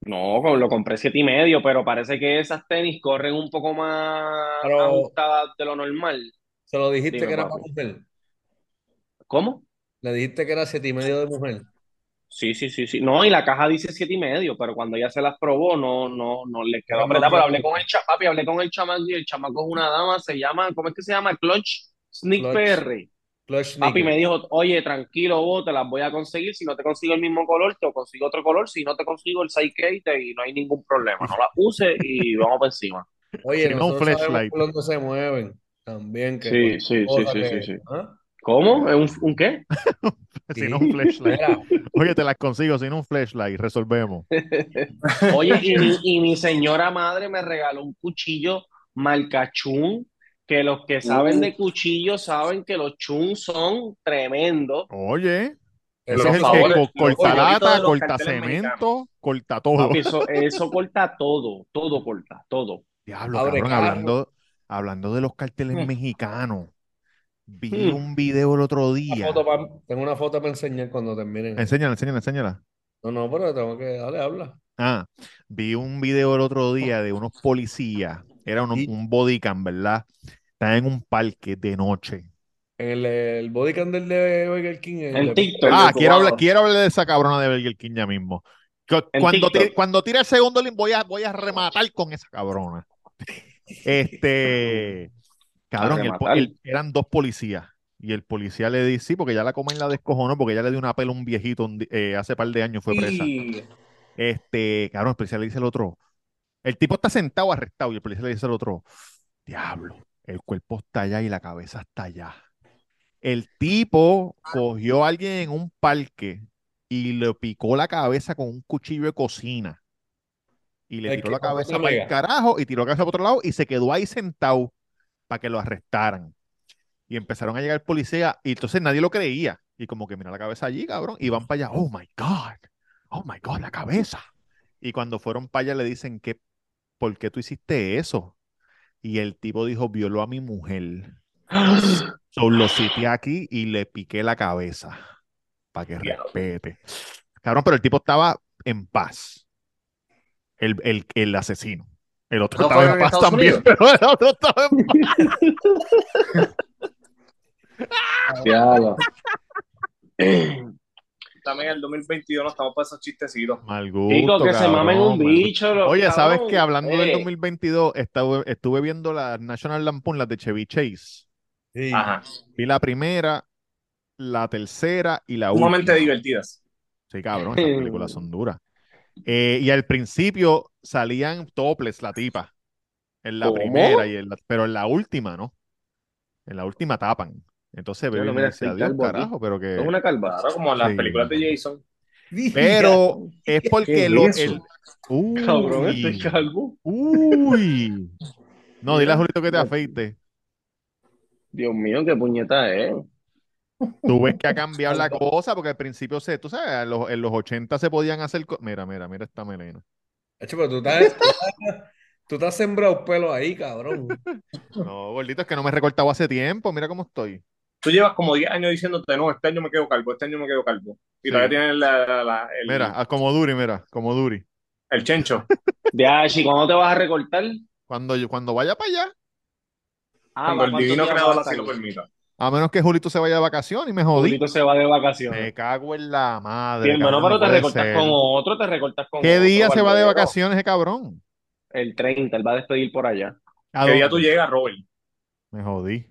No, lo compré siete y medio, pero parece que esas tenis corren un poco más Pero- ajustadas de lo normal. Se lo dijiste Dime, que era para mujer. ¿Cómo? Le dijiste que era siete y medio de mujer. Sí, sí, sí, sí. No, y la caja dice siete y medio, pero cuando ella se las probó, no, no, no le quedó apretada. Pero hablé con el chapapi, hablé con el chamaco y el chamaco es una dama, se llama, ¿cómo es que se llama? Clutch Sneak Clutch. PR. Clutch Papi me dijo, oye, tranquilo, vos, te las voy a conseguir. Si no te consigo el mismo color, te consigo otro color. Si no te consigo el size que te- y no hay ningún problema. No las use y vamos por encima. Oye, Si no, flashlight. por dónde se mueven. También que Sí, cualquier sí, sí, sí, que- sí, sí. ¿Ah? ¿Cómo? ¿Es ¿Un, un qué? Si Sí. no, un flashlight. Oye, te las consigo, si no, un flashlight, resolvemos. Oye, y mi, y mi señora madre me regaló un cuchillo marca Chun, que los que saben de cuchillos saben que los Chun son tremendos. Oye, Eso ese es el Los que favores, co- corta lata, corta cemento, corta todo. Papi, eso, eso corta todo, todo corta, todo. Diablo, Abre cabrón, hablando, hablando de los carteles Hmm. mexicanos. Vi Hmm. un video el otro una día. pa- tengo una foto para enseñar cuando terminen. Enséñala, enséñala, enséñala. No, no, pero tengo que. Dale, habla. Ah, vi un video el otro día de unos policías. Era un, un bodycam, ¿verdad? Estaban en un parque de noche. En el, el body candle de Burger King. el de- TikTok. Ah, quiero hablar, quiero hablar de esa cabrona de Burger King ya mismo. Cuando, tire, cuando tire el segundo link voy a, voy a rematar con esa cabrona. Este, cabrón, el el- eran dos policías. Y el policía le dice, sí, porque ya la comen la descojonó, porque ya le dio una pela a un viejito eh, hace par de años, fue presa. Y Este, cabrón, el policía le dice al otro, el tipo está sentado arrestado y el policía le dice al otro, diablo, el cuerpo está allá y la cabeza está allá. El tipo cogió a alguien en un parque y le picó la cabeza con un cuchillo de cocina. Y le El tiró la cabeza para el carajo y tiró la cabeza para otro lado y se quedó ahí sentado para que lo arrestaran. Y empezaron a llegar policías y entonces nadie lo creía. Y como que mira la cabeza allí, cabrón, y van para allá, oh my God, oh my God, la cabeza. Y cuando fueron para allá le dicen que, ¿por qué tú hiciste eso? Y el tipo dijo, violó a mi mujer. So, lo cité aquí y le piqué la cabeza para que respete. Cabrón, pero el tipo estaba en paz. El, el, el asesino. El otro ¿Eso estaba en en paz Estados también, Unidos? pero el otro estaba en paz. También el 2022 no estamos para esos chistecitos. Mal Chico, gusto, que se mamen un mal bicho. los Oye, ¿sabes qué? Hablando del Eh, 2022, estuve, estuve viendo la National Lampoon, las de Chevy Chase. Sí. Ajá. Vi la primera, la tercera y la Sumamente última. divertidas. Sí, cabrón, esas películas son duras. Eh, y al principio salían topless la tipa. En la ¿Cómo? primera, y en la- pero en la última, ¿no? En la última tapan. Entonces mira, le dice, adiós, aquí. carajo, pero que... Es una calvada. Como las Sí. películas de Jason. Pero es porque ¿Qué es lo, el... Uy, Cabrón, estoy calvo. uy. No, dile a Julito que te afeite. Dios mío, qué puñeta es. Tú ves que ha cambiado la cosa, porque al principio se, tú sabes, en los, en los 80 se podían hacer... Mira, mira, mira esta melena. Hacho, pero tú estás, tú estás sembrado pelo ahí, cabrón. No, gordito, es que no me he recortado hace tiempo. Mira cómo estoy. Tú llevas como 10 años diciéndote, no, este año me quedo calvo, este año me quedo calvo. Y Sí. todavía tienes la- la- la- el, Mira, ah, como Duri, mira, como Duri. el chencho. De Ashi, ¿cuándo te vas a recortar? Cuando, yo, cuando vaya para allá, Ah, cuando el ¿cuántos divino creador así lo permita. a menos que Julito se vaya de vacaciones y me jodí. Julito se va de vacaciones. Me cago en la madre. Bueno, cabrón, pero no te recortas ser. con otro, te recortas con ¿Qué otro, día se va de vacaciones ese cabrón? El 30, él va a despedir por allá. ¿A ¿Qué día tú llegas, Robert? Me jodí.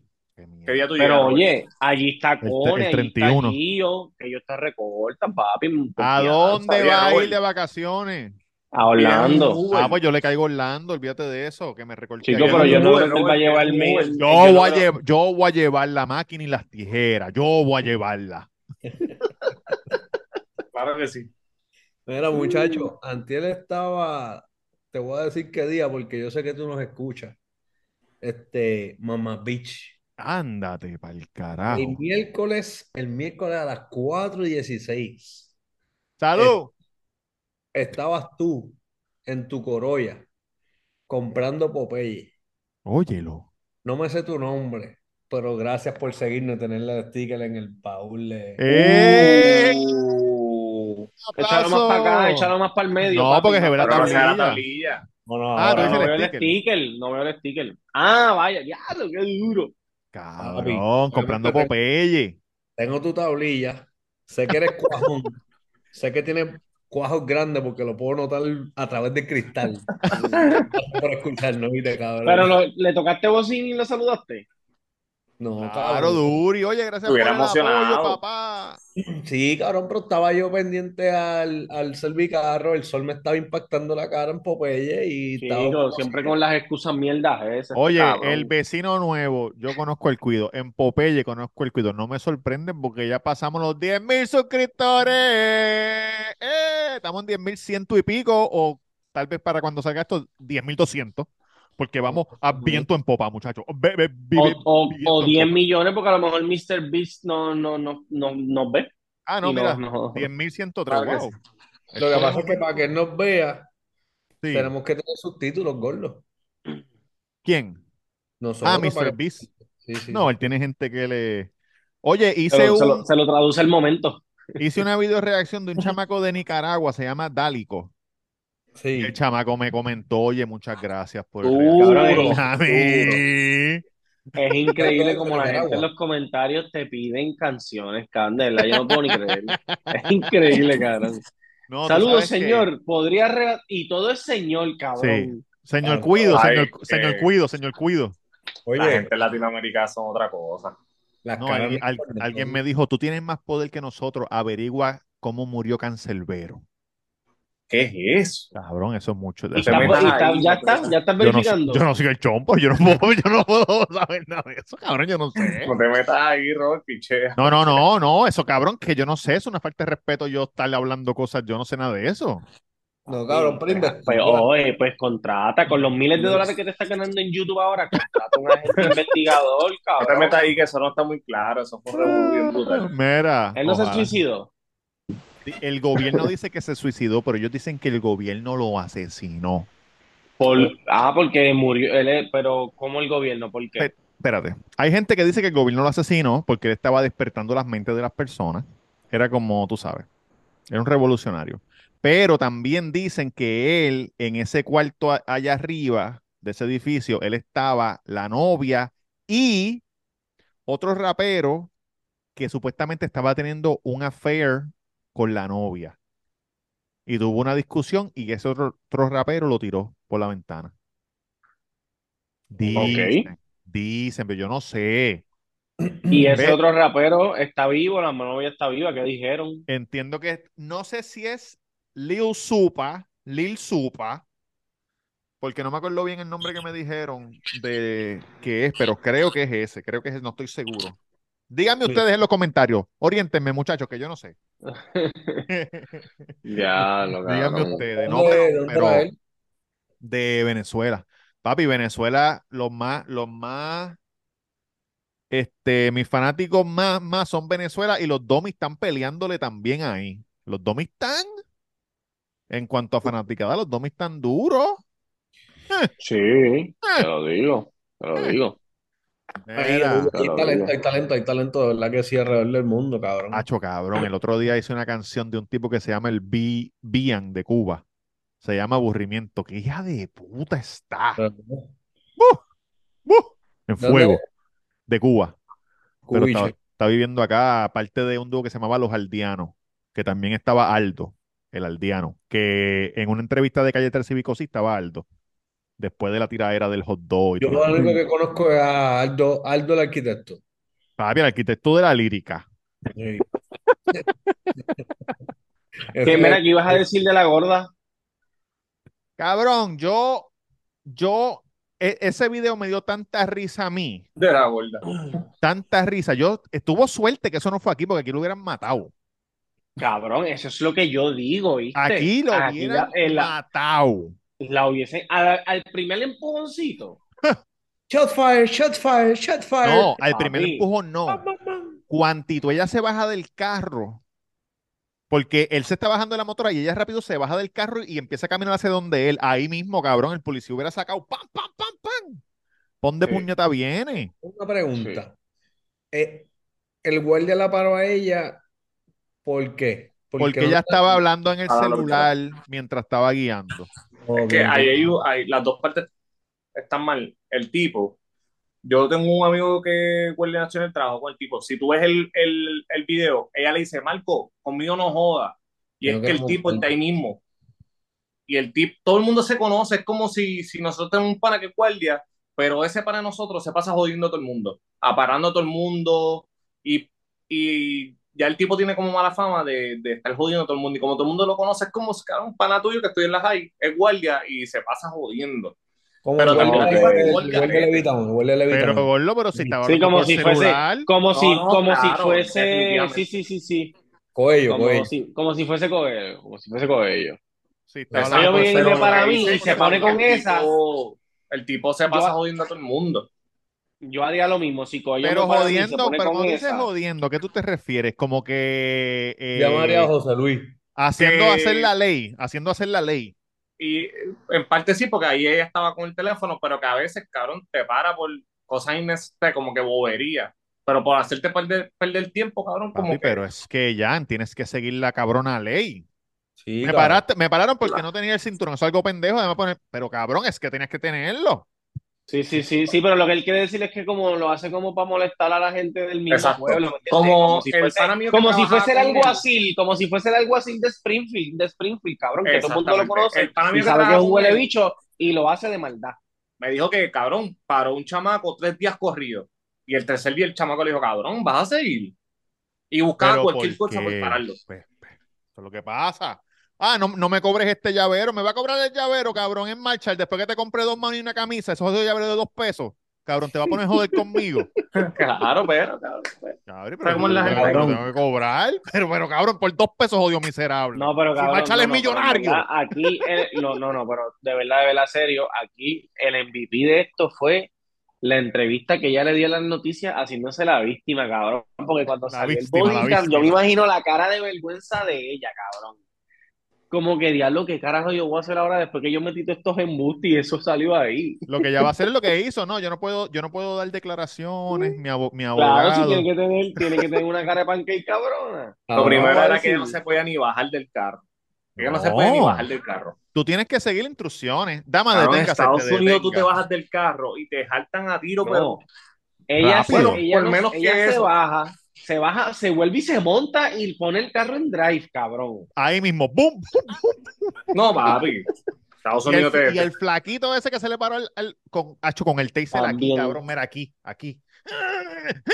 Pero oye, allí está El tre- Cone, el allí está 31. Gio, que ellos te recortan, papi. ¿A dónde va a ir de vacaciones? A Orlando. Ah, pues yo le caigo a Orlando, olvídate de eso, que me recorte Chico, pero yo no Uber, creo que él va a llevar el mes. Yo yo voy, a no- llev- yo voy a llevar la máquina y las tijeras. Yo voy a llevarla. Claro que sí. Mira, muchacho, Antiel estaba, te voy a decir qué día, porque yo sé que tú nos escuchas. Este, Mamá Beach. Ándate pa'l carajo. El miércoles, el miércoles a las 4 y 16, ¡Salud! estabas tú en tu Corolla comprando Popeye. Óyelo. No me sé tu nombre, pero gracias por seguirnos y tener el sticker en el baúl. ¡Eh! Uh, échalo más para acá, échalo más para el medio. No, papi, porque se ve la para el no la tablilla. tablilla. No, no, Ah, No dices veo el el sticker, no veo el sticker. Ah, vaya, diablo, qué duro. Cabrón, comprando. Popeye. tengo tu tablilla, sé que eres cuajón, sé que tienes cuajos grandes porque lo puedo notar a través del cristal. Por escucharnos, ¿viste, cabrón? Pero lo- le tocaste bocina y lo saludaste. No, Claro, cabrón. Duri. Oye, gracias por Estuviera el apoyo, emocionado. papá. Sí, cabrón, pero estaba yo pendiente al, al servicarro, el sol me estaba impactando la cara en Popeye y estaba Chico, poco siempre con las excusas mierdas esas. Oye, cabrón. el vecino nuevo, yo conozco el cuido. En Popeye conozco el cuido. No me sorprende porque ya pasamos los 10 mil suscriptores. Eh, estamos en 10 mil ciento y pico, o tal vez para cuando salga esto, 10 mil doscientos. Porque vamos a viento en popa, muchachos. O, vi- o, viento o en 10 popa. millones, porque a lo mejor Mr. Beast no, no, no, no, nos ve. Ah, no, mira, no- 10 mil ciento tres. Claro que Wow. Lo que pasa es que para que él nos vea, Sí. tenemos que tener subtítulos gordos. ¿Quién? Nosotros Ah, Mr. Beast. Sí, sí. No, él tiene gente que le. Oye, hice lo, se lo- un, se lo traduce el momento. hice una video reacción de un chamaco de Nicaragua, se llama Dálico. Sí. Y el chamaco me comentó, oye, muchas gracias por el Duro, regalo. mí. Es increíble como la gente en los comentarios te piden canciones, Candela. Yo no puedo ni creer. Es increíble, cabrón. No, Saludos, que- señor. Podría re- Y todo es señor, cabrón. Señor Ah, Cuido, ay, señor, que- señor Cuido, señor Cuido. Oye, La gente en Latinoamérica son otra cosa. las No, caras alguien, me dijo, tú tienes más poder que nosotros, averigua cómo murió Cancelbero. ¿Qué es eso? Cabrón, eso es mucho. Y está- ahí, ya está, ya estás Yo no, verificando. yo no soy el chompo, yo no puedo, yo no puedo saber nada de eso, cabrón, yo no sé. No te metas ahí, Robert, pichea. No, no, no, no, eso cabrón, que yo no sé, es una falta de respeto yo estarle hablando cosas, yo no sé nada de eso. No, cabrón, pero investiga. Pues, oye, pues contrata con los miles de dólares que te está ganando en YouTube ahora, contrata un agente investigador, No te cabrón. metas ahí, que eso no está muy claro. Eso fue un revolú bien brutal. Mira, Él no se suicidó. El gobierno dice que se suicidó, pero ellos dicen que el gobierno lo asesinó. Por, ah, porque murió. Él pero, ¿cómo el gobierno? ¿Por qué? Espérate, hay gente que dice que el gobierno lo asesinó porque él estaba despertando las mentes de las personas. Era como, tú sabes, era un revolucionario. Pero también dicen que él, en ese cuarto allá arriba de ese edificio, él estaba la novia y otro rapero que supuestamente estaba teniendo un affair con la novia. Y tuvo una discusión y ese otro, otro rapero lo tiró por la ventana. Dicen, dicen, pero yo no sé. Y ese otro rapero está vivo, la novia está viva, ¿qué dijeron? Entiendo que no sé si es Lil Supa, Lil Supa, porque no me acuerdo bien el nombre que me dijeron de qué es, pero creo que es ese, creo que es, no estoy seguro. Díganme Sí. ustedes en los comentarios, oriéntenme muchachos, que yo no sé. Ya, lo Díganme cabrón. ustedes, no, de Venezuela. Papi, Venezuela, los más, los más, este, mis fanáticos más, más son Venezuela y los Domis están peleándole también ahí. Los Domis están, en cuanto a fanaticada, los Domis están duros. Sí, te lo digo, te lo digo. Ahí, hay talento, hay talento, hay talento, de verdad que sí, alrededor del mundo, cabrón. Hacho, cabrón, el otro día hice una canción de un tipo que se llama el B- Bian de Cuba. Se llama Aburrimiento. ¡Qué hija de puta está! En fuego, de Cuba. Pero está, está viviendo acá, aparte de un dúo que se llamaba Los Aldeanos, que también estaba Aldo, el aldeano, que en una entrevista de Calle 13 Cívico sí estaba Aldo, después de la tiradera del hot dog y Yo lo único que conozco es a Aldo, Aldo el arquitecto. Papi, el arquitecto de la lírica. Sí. ¿Qué, mira, ¿qué ibas a decir de la gorda? Cabrón, yo, yo, e- ese video me dio tanta risa a mí, De la gorda. tanta risa. Yo, estuvo suerte que eso no fue aquí, porque aquí lo hubieran matado. Cabrón, eso es lo que yo digo, ¿viste? Aquí lo Aquí hubieran la, en la, matado. La hubiesen, al, al primer empujoncito. Shot fire, shot fire, shot fire. No, al primer Papi. empujón no. Cuantito ella se baja del carro, porque él se está bajando de la motora y ella rápido se baja del carro y empieza a caminar hacia donde él. Ahí mismo, cabrón, el policía hubiera sacado pam, pam, pam, pam. ¿Pon de Sí. puñeta viene? Una pregunta. Eh, el guardia la paró a ella, ¿por qué? Porque no ella la- estaba hablando en el Ah, celular mientras estaba guiando. Es que ahí hay, hay- las dos partes están mal. El tipo, yo tengo un amigo que Guardia Nacional trabajo con el tipo. Si tú ves el, el, el video, ella le dice, Marco, conmigo no joda. Y Yo es que el tipo está ahí mismo. Y el tipo, todo el mundo se conoce, es como si, si nosotros tenemos un pana que guardia, pero ese para nosotros se pasa jodiendo a todo el mundo, aparando a todo el mundo, y, y ya el tipo tiene como mala fama de, de estar jodiendo a todo el mundo, y como todo el mundo lo conoce, es como si un pana tuyo que estoy en la high, es guardia y se pasa jodiendo. Como Pero también guardia de Pero. Gordo, pero si estaba Sí, como si fuese, como No, si, no, como si fuese, sí, sí, sí, sí, Coello, como Coello. si, como si fuese Coelho, como si fuese Coelho. si estaba para mí y se pone con esa. el tipo se pasa jodiendo a todo el mundo. Yo haría lo mismo, si Pero jodiendo, pero cuando dices esa. jodiendo, ¿a qué tú te refieres? Como que eh, Llamaría a José Luis. haciendo Que- hacer la ley, haciendo hacer la ley. Y eh, en parte sí, porque ahí ella estaba con el teléfono, pero que a veces, cabrón, te para por cosas innecesarias, como que bobería. Pero por hacerte perder, perder tiempo, cabrón, como Papi, que... pero es que ya tienes que seguir la cabrona ley. Sí, Me, paraste- me pararon porque no tenía el cinturón, eso es algo pendejo, además poner, pero cabrón, es que tenías que tenerlo. Sí, sí, sí, sí, pero lo que él quiere decir es que como lo hace como para molestar a la gente del mismo Exacto. pueblo, ¿me entiendes? Como si el fuese, como si fuese el alguacil, como si fuese el alguacil de Springfield, de Springfield, cabrón, que todo el mundo lo conoce El pana mío y que sabe que es un huele bicho y lo hace de maldad. me dijo que, cabrón, paró un chamaco tres días corridos. Y el tercer día el chamaco le dijo, cabrón, vas a seguir. Y buscaba Pero cualquier ¿por cosa por pararlo. Pues, pues, eso es lo que pasa. Ah, no, no me cobres este llavero, me va a cobrar el llavero, cabrón, en marcha. Después que te compré dos manos y una camisa, esos dos llaveros de dos pesos, cabrón, te va a poner joder conmigo. claro, pero, cabrón. pues. Cabrón, Pero como la tengo- gente- yo tengo que cobrar. Pero, pero, cabrón, por dos pesos odio miserable. No, pero Si cabrón, Marshall no, es no, pero millonario. aquí, el- no, no, no, pero de verdad, de verdad, serio, aquí el MVP de esto fue la entrevista que ella le dio a las noticias haciéndose la víctima, cabrón. Porque cuando La salió víctima, el la body cam, yo me imagino la cara de vergüenza de ella, cabrón. Como que diablo, ¿qué carajo yo voy a hacer ahora después que yo metí todos estos embustes y eso salió ahí? Lo que ella va a hacer es lo que hizo, no, yo no puedo, yo no puedo dar declaraciones, mi, abo- mi Claro, abogado. si tiene que tener, tiene que tener una cara de pancake cabrona. Lo Ah, primero era que ella no se podía ni bajar del carro. Ella no, se puede ni bajar del carro. Tú tienes que seguir instrucciones. Dama, Cabrón, en deténgase, Estados te Unidos tú te detenga. bajas del carro y te jaltan a tiro, No. pero Ella, se, Rápido. ella, Por no- menos que se eso. baja, se baja, se vuelve y se monta y pone el carro en drive, cabrón. Ahí mismo, ¡bum! no, papi. Estados Y el, Unidos te... y el flaquito ese que se le paró al, al- con, hacho, con el taser aquí, También. cabrón, mira aquí, aquí.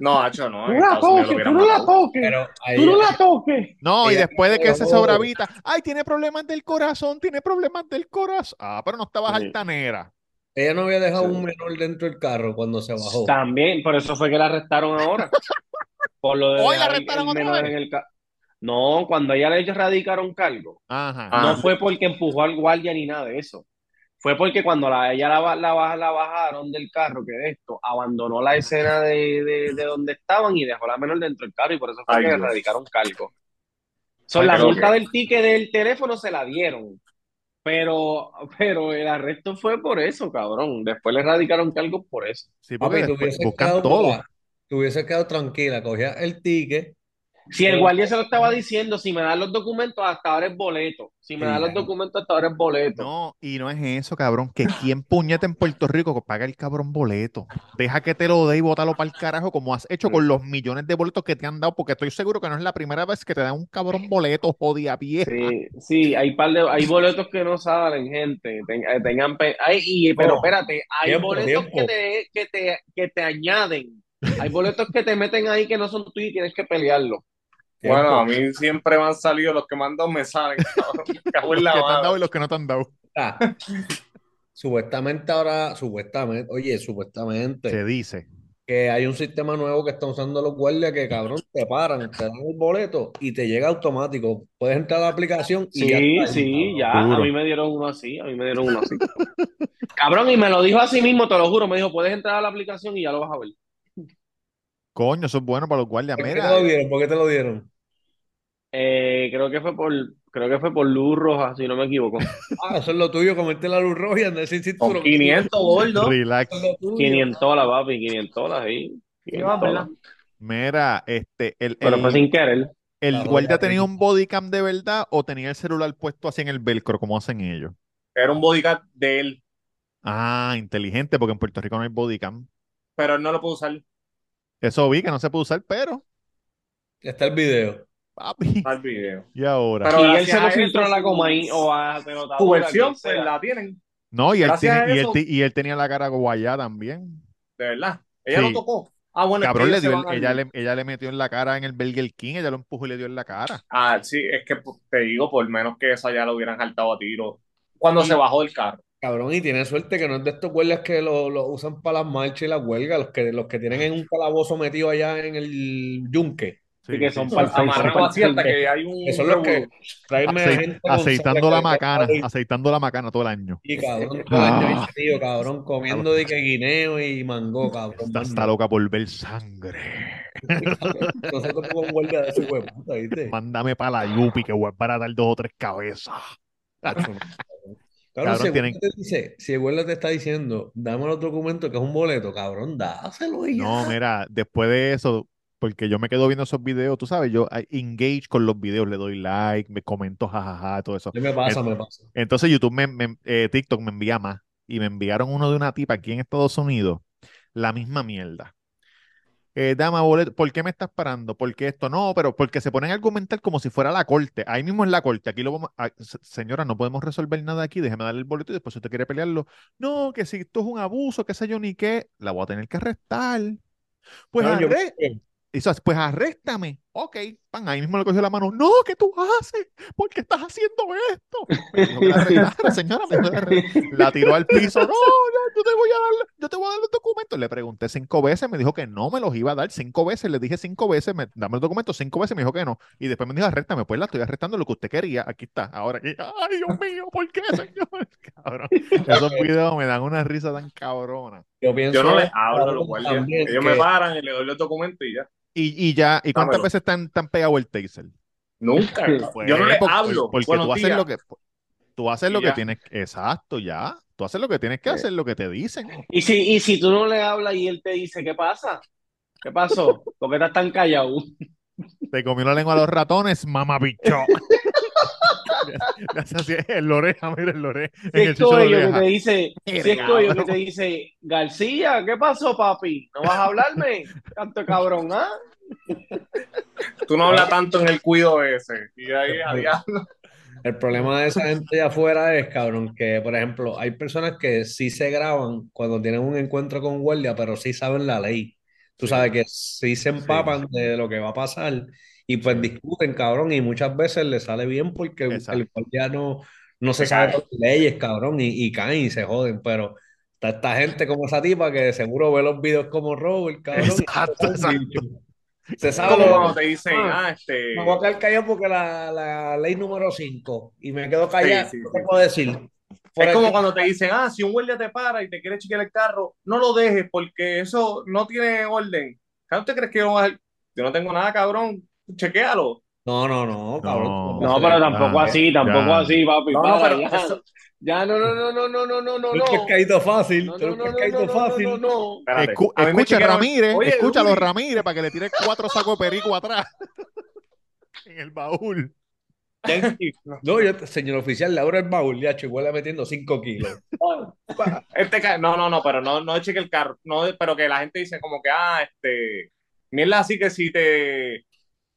No, Hacho, no. Tú la Unidos toques, tú no la toques. Pero ahí, Tú no la toques. No, y después de que se sobravita, ay, tiene problemas del corazón, tiene problemas del corazón. Ah, pero no estabas Sí. altanera. Ella no había dejado Sí. un menor dentro del carro cuando se bajó. También, por eso fue que la arrestaron ahora. Por lo de Hoy la arrestaron otra vez. en el No, cuando ella le radicaron cargo, Ajá. Ah. no fue porque empujó al guardia ni nada de eso. Fue porque cuando la, ella la, la, la bajaron del carro, que de esto, abandonó la escena de, de, de donde estaban y dejó la menor dentro del carro y por eso fue Ay, que le Dios. radicaron cargo. So, Ay, la multa que- del ticket del teléfono se la dieron, pero, pero el arresto fue por eso, cabrón. Después le radicaron cargo por eso. Sí, porque Papi, después hubieses buscan quedado, quedado tranquila, cogías el ticket. Si el guardia se lo estaba diciendo, si me dan los documentos, hasta ahora es boleto. Si me Sí, dan los documentos, hasta ahora es boleto. No, y no es eso, cabrón. Que quién puñeta en Puerto Rico que paga el cabrón boleto. Deja que te lo dé y bótalo para el carajo, como has hecho con los millones de boletos que te han dado, porque estoy seguro que no es la primera vez que te dan un cabrón boleto, jodida vieja. Sí, sí, hay par de, hay boletos que no salen, gente. Ten- eh, tengan pe- ay, y, pero espérate, hay tiempo, boletos tiempo. que te, que te, que te añaden. Hay boletos que te meten ahí que no son tuyos y tienes que pelearlo. Bueno, a mí siempre me han salido los que me han dado me salen, cabrón. Los la que te han dado y los que no te han dado. Ah, supuestamente ahora, supuestamente, oye, supuestamente, Se dice. que hay un sistema nuevo que están usando los guardias que, cabrón, te paran, te dan el boleto y te llega automático. Puedes entrar a la aplicación y ya Sí, ahí, sí, ya. A mí me dieron uno así, a mí me dieron uno así. Cabrón, y me lo dijo así mismo, te lo juro. Me dijo, puedes entrar a la aplicación y ya lo vas a ver. Coño, eso es bueno para los guardias. ¿Por qué te Mira, lo dieron? ¿Por qué te lo dieron? Eh, creo que fue por, creo que fue por luz roja, si no me equivoco. Ah, eso es lo tuyo, comerte la luz roja y andar sin cinturón. Con 500 gordos. relax. Eso es lo tuyo. 500 la papi, 500 la ahí. Sí, va, 500 ¿verdad? Mira, este, el, Pero fue el, sin querer. el La guardia tenía rica. un bodycam de verdad o tenía el celular puesto así en el velcro, como hacen ellos. Era un bodyguard de él, Ah, inteligente, porque en Puerto Rico no hay bodycam. pero él no lo pudo usar Eso vi que no se puede usar, pero, Está el video. papi, al video. y ahora. Pero y él se lo filtró a la Comay o a Tu versión, pues la tienen, No, y él, tiene- y, él, y él tenía la cara guayá también. de verdad. Ella Sí. lo tocó. Ah, bueno, es que Cabrón, le dio el- ella, le, ella le metió en la cara en el Burger King, ella lo empujó y le dio en la cara. Ah, sí, es que pues, te digo, por menos que esa ya lo hubieran saltado a tiro cuando Y- se bajó del carro. Cabrón, y tiene suerte que no es de estos guardias que lo, lo usan para las marchas y las huelgas, los que, los que tienen en un calabozo metido allá en el yunque. Sí, que son son así hasta que hay un Que son los que revolú. tráeme Acei- gente aceitando la macana, aceitando la macana todo el año. Y cabrón, todo el año Ah. metido, cabrón, comiendo de que guineo y mango, cabrón. Está, está loca por ver sangre. No se toca con un guardia de ese hueputa, ¿viste? Mándame para la Yupi que voy a para dar dos o tres cabezas. Cabrón, Cabrón, si el tienen- te dice, si te está diciendo, dame los documentos que es un boleto, cabrón, dáselo ya. No, mira, después de eso, porque yo me quedo viendo esos videos, tú sabes, yo engage con los videos, le doy like, me comento jajaja, todo eso. Me pasa, me pasa. Entonces YouTube, me, me- eh, TikTok me envía más y me enviaron uno de una tipa aquí en Estados Unidos, la misma mierda. Eh, dama, boleto, ¿por qué me estás parando? ¿Por qué esto? No, pero porque se ponen a argumentar como si fuera la corte. Ahí mismo en la corte, aquí lo vamos a... se- Señora, no podemos resolver nada aquí, déjeme darle el boleto y después si usted quiere pelearlo. No, que si esto es un abuso, qué sé yo ni qué, la voy a tener que arrestar. Pues No, yo- arre- Eso es, pues arréstame. Ok, pan, ahí mismo le cogió la mano. No, ¿qué tú haces? ¿Por qué estás haciendo esto? Me dijo que la señora, me dijo la tiró al piso. No, no, yo te voy a dar, yo te voy a dar los documentos. Le pregunté cinco veces, me dijo que no me los iba a dar cinco veces. Le dije cinco veces, me, dame los documentos cinco veces, me dijo que no. Y después me dijo, arréstame, pues la estoy arrestando lo que usted quería. Aquí está. Ahora aquí. Ay, Dios mío, ¿por qué, señor? Cabrón. Esos videos me dan una risa tan cabrona. Yo pienso. Yo no les hablo los guardias. Ellos que- me paran y le doy los documentos y ya. Y, y ya, ¿y cuántas Dámelo. veces están tan pegado el taser? Nunca. Pues, yo no les por- hablo. Porque Buenos tú haces días. lo que tú haces Y lo que ya. tienes, exacto, ya. Tú haces lo que tienes que Sí. hacer, lo que te dicen. Y si, y si tú no le hablas y él te dice, ¿qué pasa? ¿Qué pasó? ¿Por qué estás tan callado? Te comió la lengua a los ratones, mamá bicho. Le hace así en la oreja, mira en la oreja. Si el es Coello que te dice, si es Coello que te dice, García, ¿qué pasó, papi? ¿No vas a hablarme? Canto cabrón, ¿ah? Tú no hablas tanto en el cuido ese. Y ahí, a diablo. El problema de esa gente allá afuera es, cabrón, que por ejemplo, hay personas que sí se graban cuando tienen un encuentro con guardia, pero sí saben la ley. Tú sabes que sí se empapan de lo que va a pasar y pues discuten, cabrón, y muchas veces les sale bien porque el, Exacto. el guardia no, no se Se sabe las leyes, cabrón, y, y caen y se joden, pero está esta gente como esa tipa que seguro ve los videos como Robert, cabrón, Exacto, se sabe como cuando te dicen, Ah, ah, este. me voy a quedar callado porque la, la ley número 5 y me quedo callado, Sí, sí, ¿qué sí. te puedo decir? Por Es como cuando te dicen, ah, si un guardia te para y te quiere chequear el carro, no lo dejes porque eso no tiene orden. ¿Claro te crees que yo, voy a- yo no tengo nada, cabrón? Chequéalo. No, no, no, cabrón. No. No, pero tampoco Ah, así, tampoco ya. así, papi. No, no, pero ya. eso- Ya, no, no, no, no, no, no, no, no, no. eres pescadito fácil, No, no, no, no, pescadito no, no, fácil. no, no. Me escucha, Ramírez, Oye, escúchalo, Ramírez, para que le tire cuatro sacos de perico atrás en el baúl. No, yo, señor oficial, le abro el baúl, ya, igual metiendo 5 kilos. Este no, no, no, pero no, no cheque el carro, no, pero que la gente dice como que, ah, este, mierda así que si te,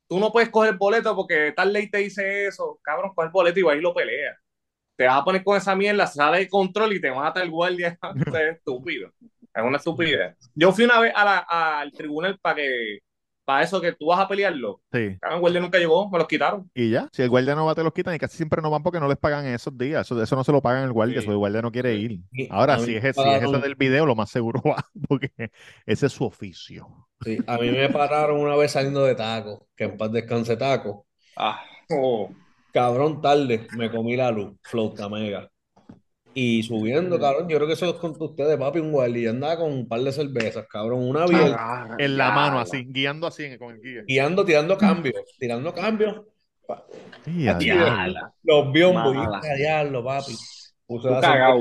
tú no puedes coger boleto porque tal ley te dice eso, cabrón, coge el boleto y va y lo pelea. Te vas a poner con esa mierda, sale de control y te mata el guardia. Es estúpido. Es una estupidez. Yo fui una vez al tribunal para que, para eso que tú vas a pelearlo. Sí. El guardia nunca llegó, me los quitaron. Y ya, si el guardia no va, te los quitan y casi siempre no van porque no les pagan esos días. Eso, eso no se lo pagan el guardia, Sí. eso el guardia no quiere ir. Ahora, si es, me si es ese pagaron- del video, lo más seguro va, porque ese es su oficio. Sí, a mí me pararon una vez saliendo de taco, que en paz descanse taco. Ah, Oh, Cabrón, tarde, me comí la luz, flota mega. Y subiendo, cabrón, yo creo que eso los conté a ustedes, papi, un guardia, y andaba con un par de cervezas, cabrón, una ah, En la mano, así, guiando así con el guía. guiando, tirando cambios, tirando cambios. Aquí. Los biombos, y papi. Cerveza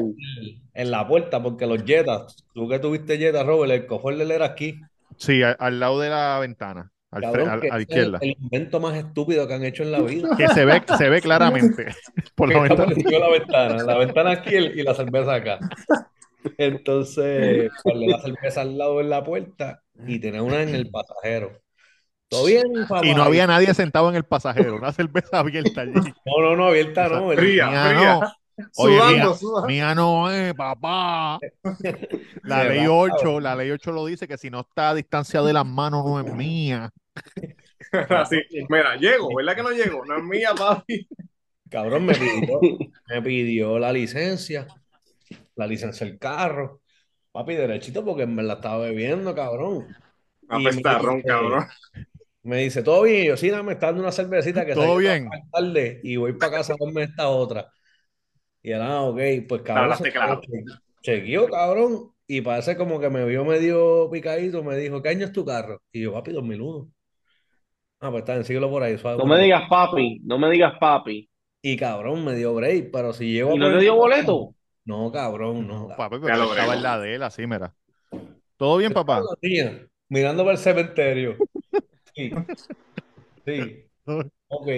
en la puerta, porque los Jetas, tú que tuviste Jetta, Robert, el él era aquí. Sí, al, lado de la ventana, al Cabrón, al- es izquierda. el invento más estúpido que han hecho en la vida. Que se ve, se ve claramente por la ventana. la ventana, la ventana aquí y la cerveza acá. Entonces, ponle la cerveza al lado de la puerta y tenía una en el pasajero. ¿Todo bien, papá? Y no había nadie sentado en el pasajero, una cerveza abierta allí. No, no, no, abierta no. el- Fría, Mía fría. no. Oye, Sudando, mía, sudando. mía no es, papá. La ley va, 8, la ley 8 lo dice que si no está a distancia de las manos no es mía. Así, mira, llego, ¿verdad que no llego? No es mía, papi. Cabrón, me pidió, me pidió la licencia, la licencia del carro. Papi, derechito porque me la estaba bebiendo, cabrón. Apestarrón, dice- cabrón. Me dice, ¿todo bien? Y yo, sí, no, me está dando una cervecita que ¿Todo bien? tarde y voy para casa a comerme esta otra. Y él, ah, ok, pues cabrón. Hablaste se- claro. Chequeó, cabrón. Y parece como que me vio medio picadito, me dijo, ¿qué año es tu carro? Y yo, papi, 2001. Ah, pues está síguelo por ahí, suave No me digas papi, no me digas papi. Y cabrón, me dio break, pero si llego ¿Y no te dio boleto? No, cabrón, no. No, papi, pero lo estaba en la de él, así, mira. ¿Todo bien, papá? Mía, mirando para el cementerio. Sí. Sí. Ok.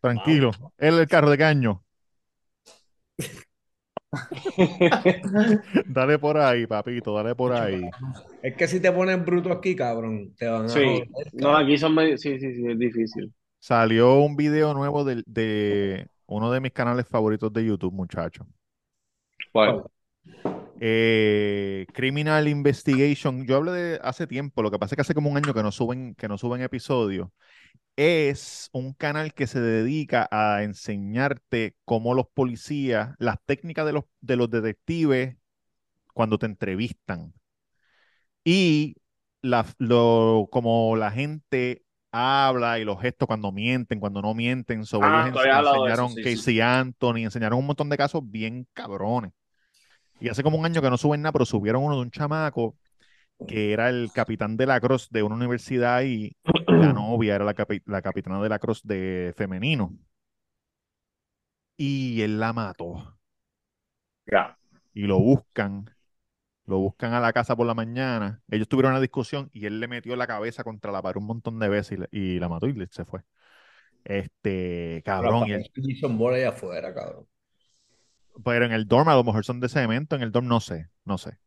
Tranquilo. Él el carro de caño. Dale por ahí, papito, dale por ahí. Es que si te pones bruto aquí, cabrón, te van a Sí, joder, no, aquí son medio, sí, sí, sí, es difícil. Salió un video nuevo de, de uno de mis canales favoritos de YouTube, muchacho. Bueno, Eh, Criminal Investigation. Yo hablé de hace tiempo, lo que pasa es que hace como un año que no suben, que no suben episodios. Es un canal que se dedica a enseñarte cómo los policías, las técnicas de los, de los detectives cuando te entrevistan. Y la, lo, como la gente habla y los gestos cuando mienten, cuando no mienten. Sobre Ah, ellos eso, enseñaron sí, Casey Anthony, enseñaron un montón de casos bien cabrones. Y hace como un año que no suben nada, pero subieron uno de un chamaco que era el capitán de la Cross de una universidad y la novia era la, capi- la capitana de la Cross de femenino. Y él la mató. Ya. Y lo buscan. Lo buscan a la casa por la mañana. Ellos tuvieron una discusión y él le metió la cabeza contra la pared un montón de veces y, la- y la mató y le- se fue. Este, cabrón. Y él- allá afuera, cabrón. pero en el dorm a lo mejor son de cemento, en el dorm no sé, no sé.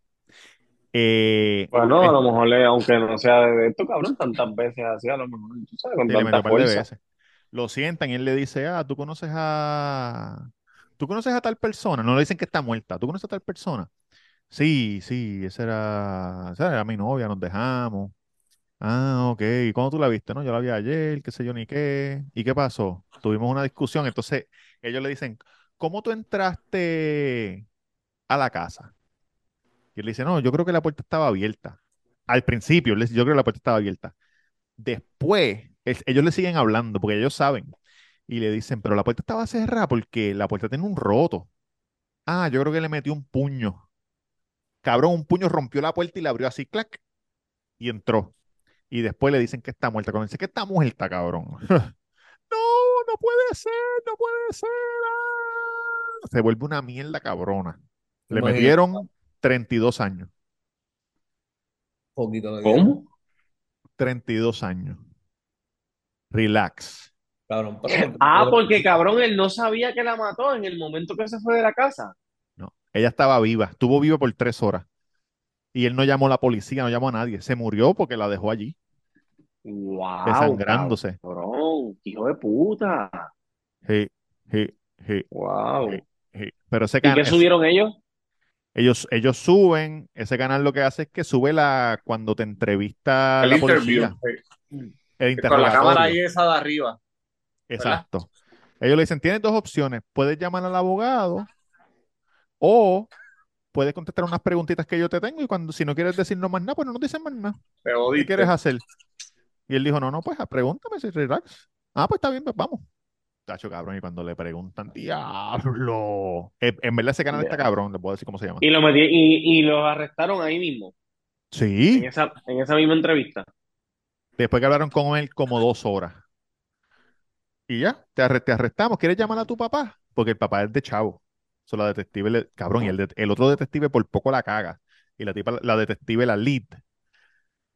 Eh, bueno, a lo mejor, le- aunque no sea de esto, cabrón, tantas veces así, a lo mejor, tú sabes, con tanta fuerza. lo sientan y él le dice, ah, tú conoces a, tú conoces a tal persona, no le dicen que está muerta, tú conoces a tal persona. Sí, sí, esa era, esa era mi novia, nos dejamos. Ah, ok. ¿Y cuándo tú la viste? No, yo la vi ayer, qué sé yo ni qué. ¿Y qué pasó? Tuvimos una discusión. Entonces, ellos le dicen, ¿cómo tú entraste a la casa? Y él dice, no, yo creo que la puerta estaba abierta. Al principio, él dice, yo creo que la puerta estaba abierta. Después, es- ellos le siguen hablando porque ellos saben. Y le dicen, pero la puerta estaba cerrada porque la puerta tiene un roto. Ah, yo creo que le metió un puño. Cabrón, un puño rompió la puerta y la abrió así, clac, y entró. Y después le dicen que está muerta. Cuando dice que está muerta, cabrón. No, no puede ser, no puede ser. ah. Se vuelve una mierda cabrona. Le metieron 32 años. Poquito dieron. ¿Cómo? 32 años. Relax. Cabrón, pero- Ah, porque cabrón, él no sabía que la mató en el momento que se fue de la casa. No, ella estaba viva, estuvo viva por tres horas. Y él no llamó a la policía, no llamó a nadie. Se murió porque la dejó allí, Wow, desangrándose. cabrón, hijo de puta. Sí, sí, sí, Wow. Sí. sí. Pero ese ¿Y qué subieron ellos? Ellos, ellos suben, ese canal lo que hace es que sube la cuando te entrevista El la policía, sí. el Con la cámara ahí esa de arriba. Exacto. Ellos le dicen, tienes dos opciones, puedes llamar al abogado o puedes contestar unas preguntitas que yo te tengo y cuando si no quieres decirnos más nada, pues no nos dicen más nada. ¿Qué quieres hacer? Y él dijo, no, no, pues pregúntame si relax. Ah, pues está bien, pues vamos. Tacho, cabrón, y cuando le preguntan, diablo. En verdad ese canal está cabrón, le puedo decir cómo se llama. Y lo metí, y, arrestaron ahí mismo, en Sí, esa, en esa misma entrevista. después que hablaron con él como dos horas. Y ya, te, arre- te arrestamos. ¿Quieres llamar a tu papá? Porque el papá es de chavo. So, la detective, le- cabrón, y el, de- el otro detective por poco la caga. Y la tipa, la detective, la lead,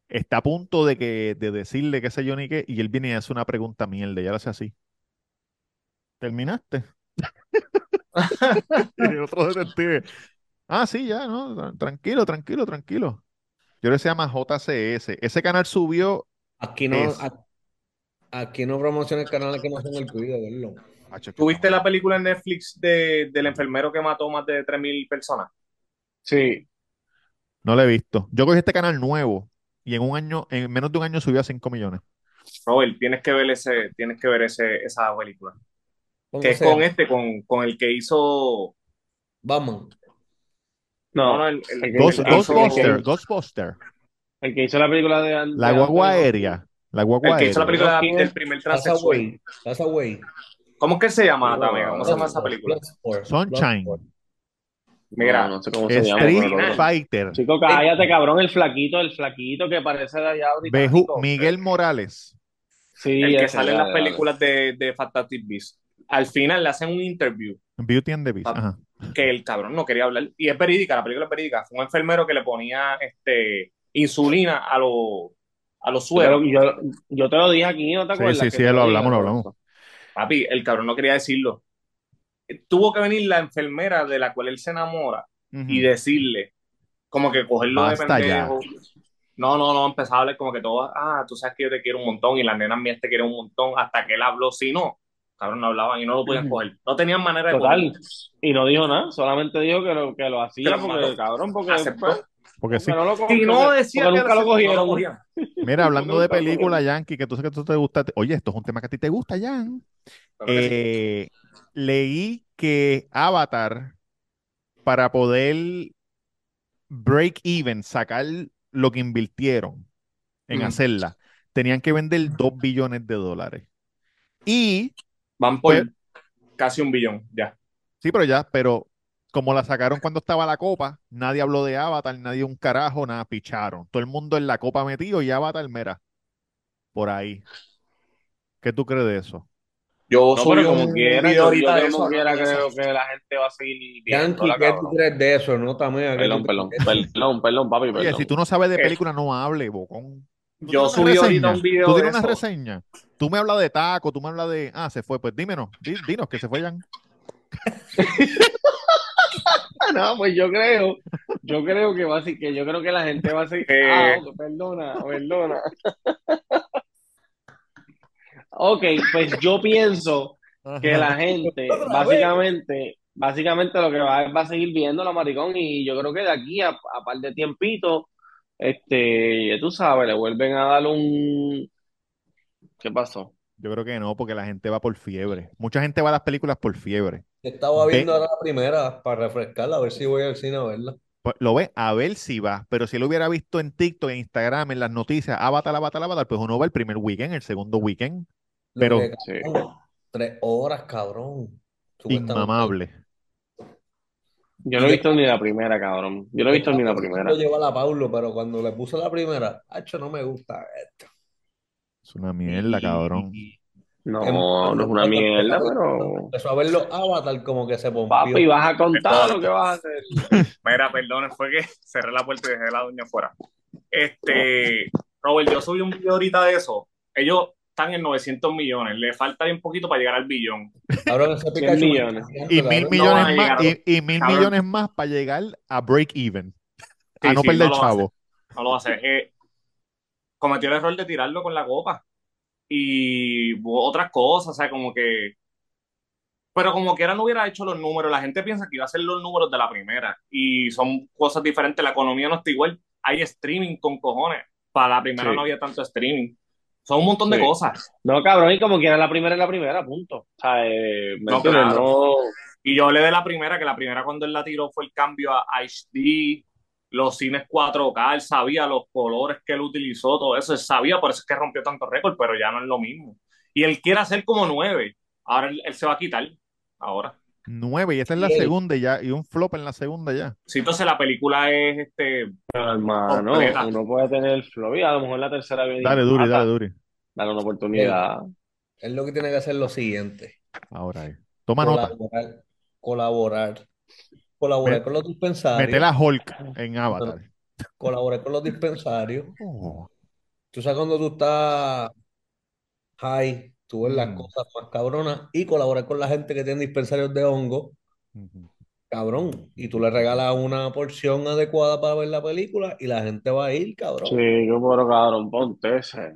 está a punto de que de decirle qué sé yo ni qué, y él viene y hace una pregunta mierda, y ahora hace así. ¿Terminaste? Y el otro detective. Ah, sí, ya, no, tra- tranquilo, tranquilo, tranquilo. Yo creo que se llama JCS. Ese canal subió. Aquí no, Es- a- aquí no promocionan canales que no son el tuyo, verlo. ¿Tuviste la película en Netflix de, del enfermero que mató más de 3.000 personas? Sí. No lo he visto. Yo cogí este canal nuevo y en un año, en menos de un año subió a 5 millones. Robert, tienes que ver ese, tienes que ver ese, esa película. ¿Cómo Que es con este, con, con el que hizo. Batman. No, No, el, el- el que Ghost- hizo- Ghostbuster, el que- Ghostbuster. el que hizo la película de, de La guagua aérea. La guagua el que hizo la película ¿Quién del primer transexual. Castaway. ¿Cómo es que se llama, Tame? ¿Cómo se llama esa película? Sunshine. Mira, No, no sé cómo se llama. Street Fighter. Chico, cállate, cabrón, el flaquito, el flaquito que parece de allá ahorita. Beju- Miguel Morales. Sí, el que sale en las películas de, de Fantastic Beasts. Al final le hacen un interview Beauty and the Beast. Ajá. que el cabrón no quería hablar. Y es verídica, la película es verídica. Fue un enfermero que le ponía este, insulina a, los a los Pero sueros. yo, yo te lo dije aquí, ¿no te Sí, acuerdas? sí, sí, te lo hablamos, lo hablamos. Papi, el cabrón no quería decirlo. Tuvo que venir la enfermera de la cual él se enamora y decirle, como que cogerlo de Basta ya. pendejo. No, no, no, empezaba a hablar como que todo, ah, tú sabes que yo te quiero un montón y las nenas mías te quieren un montón, hasta que él habló, si no, cabrón, no hablaban y no lo podían coger. No tenían manera de Total. cogerlo. Y no dijo nada, solamente dijo que lo, que lo hacía porque, mató. cabrón, porque, Aceptó. pues, Porque sí. no lo Si no decía porque que nunca lo no cogieron. cogían. Mira, hablando de película, Yankee, que tú sabes que tú te gusta. Oye, esto es un tema que a ti te gusta, Jan. Claro que sí. Eh, leí que Avatar, para poder break even, sacar lo que invirtieron en Mm. hacerla, tenían que vender 2 billones de dólares. Y, Van por Pues- casi un billón, ya. sí, pero ya, pero como la sacaron cuando estaba la copa, nadie habló de Avatar, nadie un carajo, nada, picharon. Todo el mundo en la copa metido y Avatar, mira, por ahí. ¿Qué tú crees de eso? Yo No, pero como un quiera, yo, yo ahorita de eso. como quiera hablando de creo eso. que la gente va a seguir Yankee, viéndola, ¿qué tú crees de eso? No, también. ¿qué Perdón, perdón, eso? perdón, perdón, papi, Oye, perdón. si tú no sabes de Eh, película, no hable, bocón. Yo subí ahorita un video Tú de tienes una eso. reseña. Tú me hablas de taco, tú me hablas de. Ah, se fue. Pues dímenos, di- dinos que se fue Jan. No, pues yo creo, yo creo que va a ser, que yo creo que la gente va a seguir. Eh. Ah, ok, perdona, perdona. Ok, pues yo pienso que la gente, básicamente, básicamente lo que va es va a seguir viendo la maricón y yo creo que de aquí a, a par de tiempito, este, ya tú sabes, le vuelven a dar un... ¿Qué pasó? Yo creo que no, porque la gente va por fiebre. Mucha gente va a las películas por fiebre. Estaba viendo Ve- ahora la primera para refrescarla, a ver si voy al cine a verla. Pues, lo ve a ver si va, pero si lo hubiera visto en TikTok, en Instagram, en las noticias, Avatar, Avatar, Avatar, pues uno va el primer weekend, el segundo weekend, Lo pero que, Sí. cabrón, tres horas, cabrón. Supuestamente. inmamable. Yo no he visto ni la primera, cabrón. Yo no he visto ni la primera. Lo lleva la Paulo, pero cuando le puse la primera, hacho, no me gusta esto. Es una mierda, cabrón. No, em- no es una cuando mierda, empezó- cuando pero... Empezó a ver los Avatar como que se pompió. Papi, vas a contar lo que vas a hacer. Mira, perdón, fue que cerré la puerta y dejé la doña afuera. Este, Robert, yo subí un video ahorita de eso. Ellos están en 900 millones. Le falta un poquito para llegar al billón. Cabrón, ese 100 Pikachu me millones. Y mil No millones a más, y, y mil millones más para llegar a break even, a Sí, no sí, perder no a chavo. No lo va a hacer. Eh, cometió el error de tirarlo con la copa. Y otras cosas, o sea, como que. Pero como quiera no hubiera hecho los números. La gente piensa que iba a ser los números de la primera. Y son cosas diferentes. La economía no está igual. Hay streaming con cojones. Para la primera Sí. no había tanto streaming. Son un montón de Sí. cosas. No, cabrón, y como quiera la primera es la primera, punto. O sea, eh, ¿me No, claro. No, Y yo hablé de la primera, que la primera cuando él la tiró fue el cambio a HD, los cines 4K, él sabía los colores que él utilizó, todo eso, él sabía, por eso es que rompió tanto récord, pero ya no es lo mismo. Y él quiere hacer como nueve, ahora él, él se va a quitar, ahora. Nueve, y esta es la Sí. segunda y ya, y un flop en la segunda ya. Sí, entonces la película es este, pero, hermano, Completa. uno puede tener flow y a lo mejor la tercera viene y Dale, Duri, mata. dale, Duri. Dale una oportunidad. Él lo que tiene que hacer es lo siguiente: Ahora, eh. toma nota. colaborar, colaborar, colaborar Me- con los dispensarios, Mete la Hulk en Avatar. colaborar con los dispensarios. Oh. Tú sabes cuando tú estás high, tú ves las Mm. cosas más cabronas y colaborar con la gente que tiene dispensarios de hongo, cabrón. Y tú le regalas una porción adecuada para ver la película y la gente va a ir, cabrón. Sí, yo pero cabrón, ponte ese.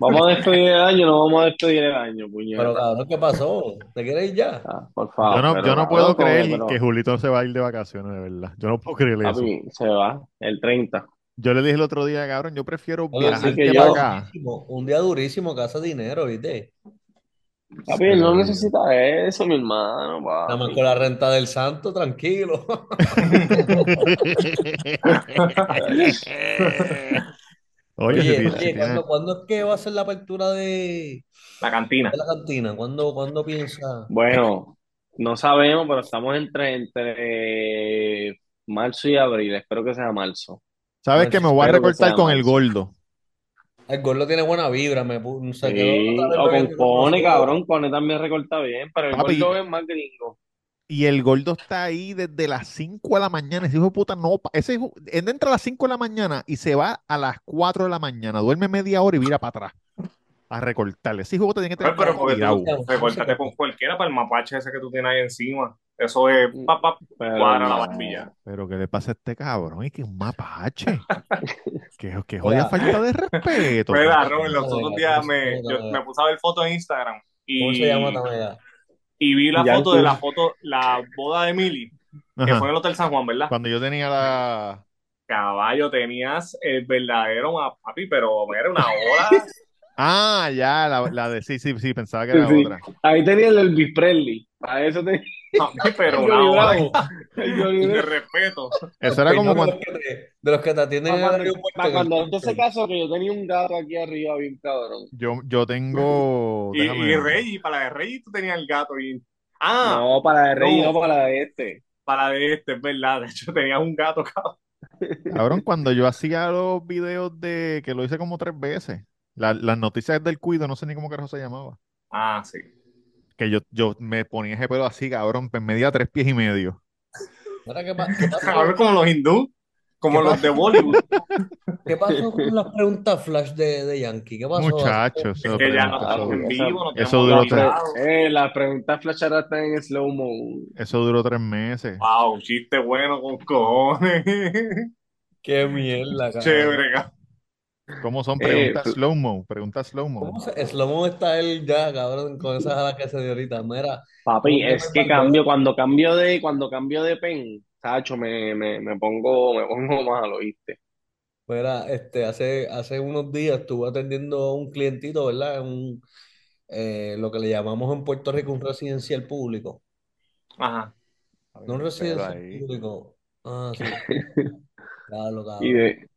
Vamos a despedir el año, no vamos a despedir el año, Pero puñeta. cabrón, ¿qué pasó? ¿Te quieres ir ya? Ah, por favor. Yo no, pero, yo no cabrón, puedo creer pero- que Julito se va a ir de vacaciones, de verdad. Yo no puedo creer eso. Papi, se va el 30. Yo le dije el otro día, cabrón, yo prefiero Oye, viajar que que yo- para acá. durísimo, un día durísimo que hace dinero, ¿viste? Papi, él no necesita eso, mi hermano, Nada más con la renta del santo, tranquilo. Oye, Oye, oye, tiene- ¿cuándo, cuándo es que va a ser la apertura de, la cantina. de la cantina? ¿Cuándo, cuándo piensa? Bueno, no sabemos, pero estamos entre, entre marzo y abril. Espero que sea marzo. ¿Sabes que me voy a recortar sea con el gordo? El gordo tiene buena vibra, me pu- se quedó Sí, o con Cone, cabrón. Cone también recorta bien, pero el Papi. gordo es más gringo. Y el gordo está ahí desde las 5 de la mañana. Ese hijo de puta no. pa- Ese hijo, él entra a las 5 de la mañana y se va a las 4 de la mañana. Duerme media hora y vira para atrás a recortarle. Hijo de puta tiene que Pues, tener pero porque tirado. tú recórtate con cualquiera para el mapache ese que tú tienes ahí encima. Eso es, pa, pa, Pero cuadra la barbilla. Pero ¿qué le pasa a este cabrón? Y que un mapache. que, que jodida falta de respeto. Mira, Robert, los ¿Cómo otros días me, ¿Cómo yo me puse a ver fotos en Instagram ¿Cómo y, se llama Tamega? y vi la foto de la foto, la boda de Millie, que Ajá. fue en el Hotel San Juan, ¿verdad? Cuando yo tenía la. Caballo, tenías el verdadero papi, pero era una boda. Ah, ya, la, la de. Sí, sí, sí, pensaba que era Sí. otra. Ahí tenía el Elvis Presley. A eso tenía pero una Johnny boda Bravo. De respeto. Eso era como de cuando. los que te, de los que te atienden en Pa' el cuando, en el cuando se counter. casó, que yo tenía un gato aquí arriba, bien cabrón. Yo, yo tengo. Y, y. Reggie, para la de Reggie tú tenías el gato y... Ah, No, para la de Rey, no. no para la de este. para la de este, es verdad. De hecho, tenías un gato, cabrón. Cabrón, cuando yo hacía los videos de. que lo hice como tres veces. La- las noticias del cuido, no sé ni cómo carajo se llamaba. Ah, sí. Que yo, yo me ponía ese pelo así, cabrón, pues medía tres pies y medio. ¿qué, pa- qué pasó? Cabrón, como los hindú, como ¿Qué los de Bollywood. ¿Qué pasó con las preguntas flash de, de Yankee? ¿Qué pasó? Muchachos, eso que ya no estamos en eso, vivo, no eso tenemos duró invitados. Eh, las preguntas flashadas están en slow mo. eso duró tres meses. Wow, chiste bueno con cojones. Qué mierda, cabrón. Chévere, cabrón. ¿Cómo son? Eh, Pregunta slow-mo, pregunta slow-mo. ¿Cómo se, Slomo está él ya, cabrón, con esas alas que se dio ahorita? Mira, papi, ¿cómo que es que cambio, cuando cambio de, cuando cambio de pen, Sacho, me, me, me pongo, me pongo malo, ¿viste? Mira, este, hace, hace unos días estuve atendiendo a un clientito, ¿verdad? Un, eh, lo que le llamamos en Puerto Rico un residencial público. Ajá. No un residencial ahí. público. Ah, sí. Claro, Y cabrón. de,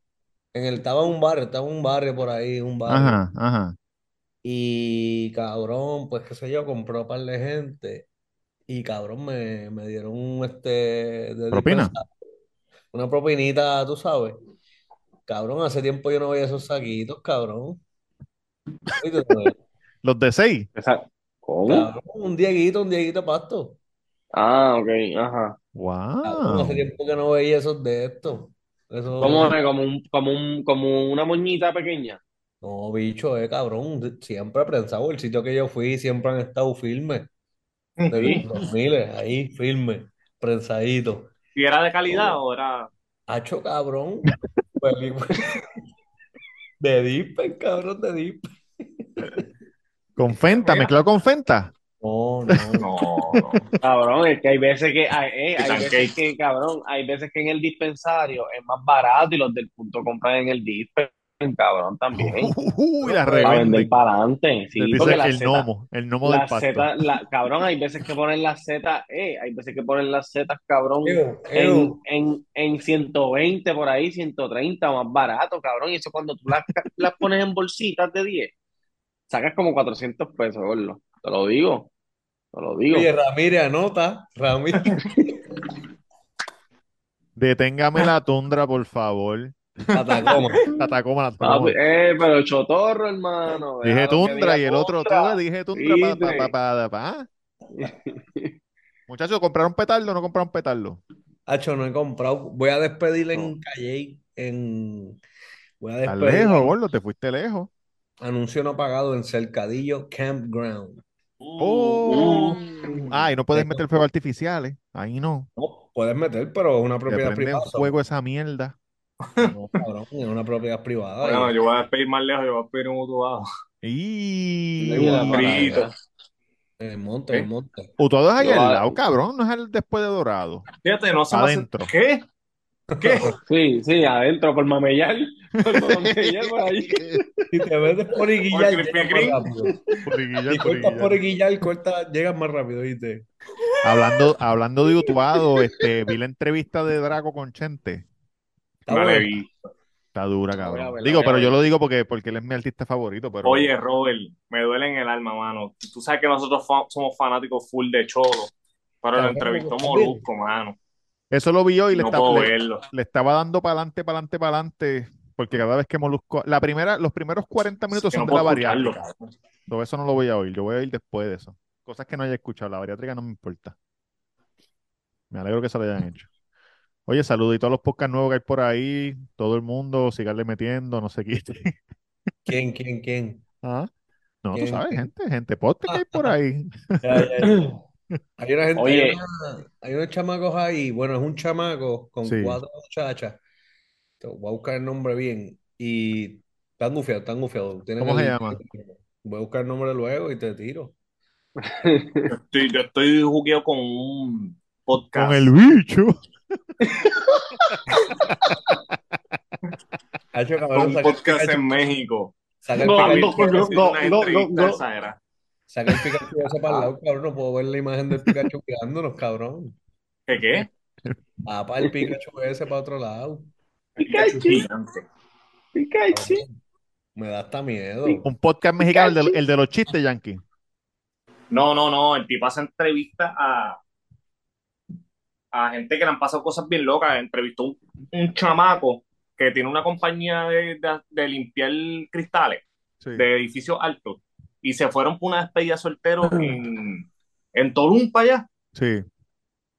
En el, estaba en un barrio, estaba en un barrio por ahí, un barrio. Ajá, ajá. Y cabrón, pues qué sé yo, compró un par de gente. Y cabrón, me, me dieron un este de ¿Propina? una propinita, tú sabes. Cabrón, hace tiempo yo no veía esos saquitos, cabrón. Los de seis. esa- ¿cómo? Cabrón, un dieguito, un dieguito de pasto. Ah, ok, ajá. Cabrón, hace Wow. tiempo que no veía esos de estos. Eso, ¿Cómo es? Como un, como un, como una moñita pequeña. no, bicho, eh, cabrón. Siempre prensado. El sitio que yo fui siempre han estado firmes. Desde Sí. los 2000, ahí, firme, prensadito. ¿Y era de calidad Oh. o era.? Hacho, cabrón. De Dispen, cabrón, de Dispen. Con Fenta, mezclado con Fenta. No, no. No, no. Cabrón, es que hay veces que, hay, eh, hay veces que, cabrón, hay veces que en el dispensario es más barato y los del punto compran en el dispen, cabrón, también. Uy, la Para vender para adelante. Les Sí, dice porque la el Z, gnomo, el gnomo del la pasto. Z, la, cabrón, hay veces que ponen las Z, eh, hay veces que ponen las Z, cabrón, Ew, en, en, en 120 por ahí, 130 más barato, cabrón. Y eso cuando tú las, las pones en bolsitas de 10, sacas como 400 pesos, gordo. Te lo digo, te lo digo. Oye, Ramírez, anota. Ramírez. Deténgame la tundra, por favor. La Tacoma. La Tacoma, la Papi, Tacoma. eh, pero chotorro, hermano. Dije tundra y el otro, tú tundra. dije tundra pa, pa, ¿Viste? pa, pa, pa. Muchachos, ¿compraron petardo o no compraron petardo? Hacho, no he comprado. Voy a despedir No. en Calle. En... Voy a Estás despedir. lejos, gordo, te fuiste lejos. Anuncio no pagado en Cercadillo Campground. Oh. Uh. Ah, y no puedes meter fuegos artificiales. Ahí no. No, puedes meter, pero es una propiedad privada. fuego esa mierda. No, cabrón, es una propiedad privada. Bueno, yo voy a despedir más lejos, yo voy a pedir un utubado. Y... Frito. el monte, en el ¿Eh? monte. Utuado es ahí al lado, cabrón. No es el después de Dorado. Fíjate, no se. Adentro. ¿Qué? ¿Qué? Sí, sí, adentro, por mamellar. Por mamellar por ahí. Si te metes por Iguillar. Porriguilla, Si cortas por Iguillar, corta, llegas más rápido, ¿viste? Hablando, hablando de Utuado, este, vi la entrevista de Draco con Chente. Está Vale, vi. Está dura, cabrón. ver, Digo, pero yo lo digo porque, porque él es mi artista favorito, pero Oye, Robert, me duele en el alma, mano. Tú sabes que nosotros fa- somos fanáticos full de Cholo, pero lo entrevistó. Molusco, mano. Eso lo vi hoy y le, No puedo le- estaba dando para adelante, para adelante, para adelante, porque cada vez que Molusco, la primera, los primeros 40 minutos Que son no de la bariátrica. Todo eso no lo voy a oír, yo voy a ir después de eso. Cosas que no haya escuchado, la bariátrica no me importa. Me alegro que se lo hayan hecho. Oye, saludito a los podcasts nuevos que hay por ahí, todo el mundo, siganle metiendo, no se quite. ¿Quién, quién, quién? Ah, No, tú ¿Quién, sabes, gente, gente podcast que hay por ahí. Ya, ya, ya. Hay una gente, hay, una- hay unos chamacos ahí. Bueno, es un chamaco con Sí. cuatro muchachas. Voy a buscar el nombre bien. Y están gufiados, están gufiados. ¿Cómo se el- llama? Voy a buscar el nombre luego y te tiro. Yo estoy, yo estoy jugueado con un podcast. Con el bicho. Hacho, con cabrón, un podcast en México. saca el No, no, no, no, no, no. Saca el Pikachu ese para el lado, cabrón. No puedo ver la imagen del Pikachu mirándonos, cabrón. ¿Qué qué? Ah, para el Pikachu ese para otro lado. Pikachu Pikachu. gigante. Pikachu. Cabrón, Me da hasta miedo. Un podcast mexicano, el de, el de los chistes, Yankee. No, no, no. El tipo hace entrevistas a, a gente que le han pasado cosas bien locas. Entrevistó un, un chamaco que tiene una compañía de, de- de limpiar cristales Sí. de edificios altos y se fueron por una despedida soltero en, en Tulum para allá. Sí.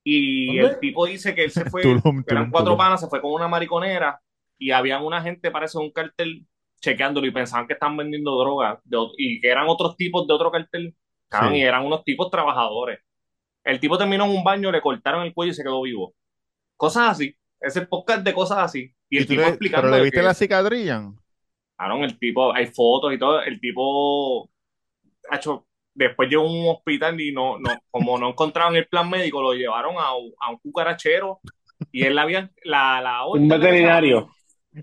Y ¿Dónde? el tipo dice que él se fue, Tulum, eran Tulum, cuatro Tulum. panas, se fue con una mariconera y habían una gente, parece un cartel, chequeándolo y pensaban que estaban vendiendo droga de ot- y que eran otros tipos de otro cartel, Sí. y eran unos tipos trabajadores. El tipo terminó en un baño, le cortaron el cuello y se quedó vivo. Cosas así. Ese podcast de cosas así. Y ¿Y el tipo le- explicando pero le viste que- la cicatriz, Jan? Cabrón, el tipo, hay fotos y todo, el tipo, hecho, después llegó a un hospital y no, no, como no encontraron el plan médico, lo llevaron a, un- a un cucarachero y él la había, la, la Un veterinario.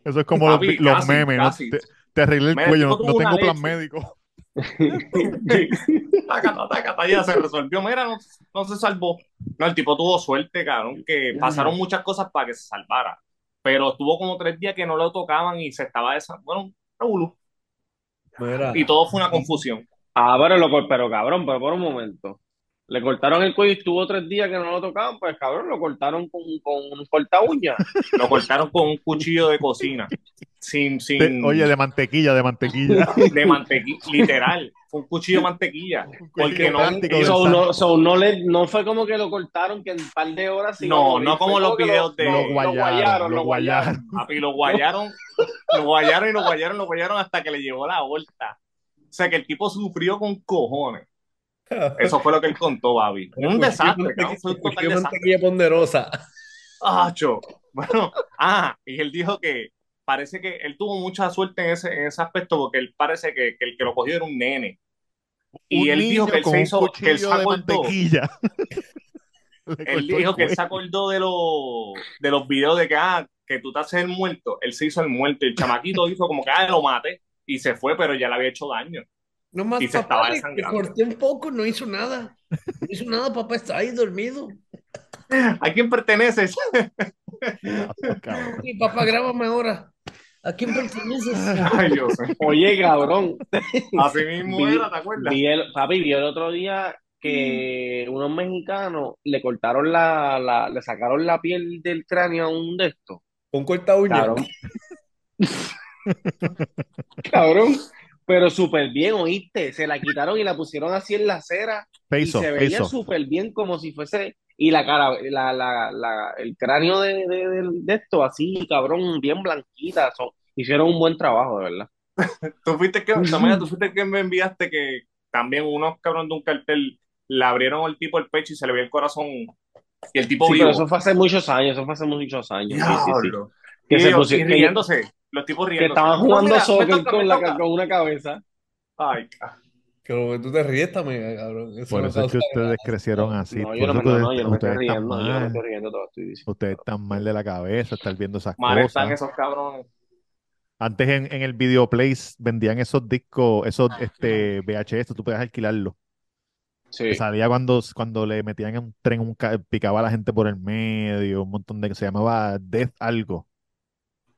Eso es como los, Papi, los casi, memes. Te, te arreglé el cuello, no, tengo plan leche. médico. Tácata, tácata, ya se resolvió. Mira, no, no se salvó. No, el tipo tuvo suerte, cabrón, que pasaron muchas cosas para que se salvara. Pero estuvo como tres días que no lo tocaban y se estaba esa. Bueno. Mira, Y todo fue una confusión. Ah, pero, lo, pero cabrón, pero por un momento. Le cortaron el cuello y estuvo tres días que no lo tocaban, pues cabrón, lo cortaron con, con un corta uña. Lo cortaron con un cuchillo de cocina. Sin, De- sin. oye, de mantequilla, de mantequilla. de mantequilla. Literal. Fue un cuchillo de mantequilla. Porque no. So, no, so, no, le, no fue como que lo cortaron que en un par de horas No, no como los videos de- lo, Lo lo guayaron, lo guayaron. lo guayaron, lo guayaron y lo guayaron, lo guayaron hasta que le llegó la vuelta. O sea que el tipo sufrió con cojones. Eso fue lo que él contó, Babi. Un desastre, cabrón. Fue un total desastre. ponderosa. Acho. Bueno, ah, y él dijo que parece que él tuvo mucha suerte en ese, en ese aspecto porque él parece que, que el que lo cogió era un nene. Y Un él dijo que él se hizo, que él se acordó. Él dijo que él se acordó de los, de los videos de que, ah, que tú te haces el muerto. Él se hizo el muerto y el chamaquito hizo como que, ah, lo maté. Y se fue, pero ya le había hecho daño. No más Y se papá, estaba le- corté un poco, no hizo nada. No hizo nada, papá, está ahí dormido. ¿A quién perteneces? Papá, grábame ahora. ¿A quién perteneces? Ay, Dios mío. Oye, cabrón, Así mismo Vi- era, ¿te acuerdas? vi el, papi, vi el otro día que unos mexicanos le cortaron la, la, le sacaron la piel del cráneo a un de estos. Con corta uña. Cabrón. Pero súper bien, ¿oíste? Se la quitaron y la pusieron así en la acera y se veía súper bien como si fuese... Y la cara, la, la, la, el cráneo de, de, esto así, cabrón, bien blanquita. son- hicieron un buen trabajo, de verdad. Tú fuiste que, Samaya, tú fuiste que me enviaste que también unos cabrón de un cartel le abrieron al tipo el pecho y se le veía el corazón. Y el tipo Sí, vivo. pero eso fue hace muchos años, eso fue hace muchos años. Sí, sí, sí. Diablo. Que Y, se ellos- pusi- y que- riéndose, los tipos Que riéndose. estaban No, jugando me soccer toca, con, me la, toca. con una cabeza. Ay, Que lo que tú te ríes también, cabrón. Eso Por no eso es que ustedes crecieron así. No, Por yo no, me, no, ustedes, no, yo no me estoy están riendo, yo no me estoy riendo, te lo estoy diciendo. Ustedes están mal de la cabeza, estar viendo esas mal están cosas. esos cabrones. Antes en, en el Videoplace vendían esos discos, esos este, VHS, tú podías alquilarlo. Sí. Que salía cuando, cuando le metían en un tren, un picaba a la gente por el medio, un montón de... Se llamaba Death algo.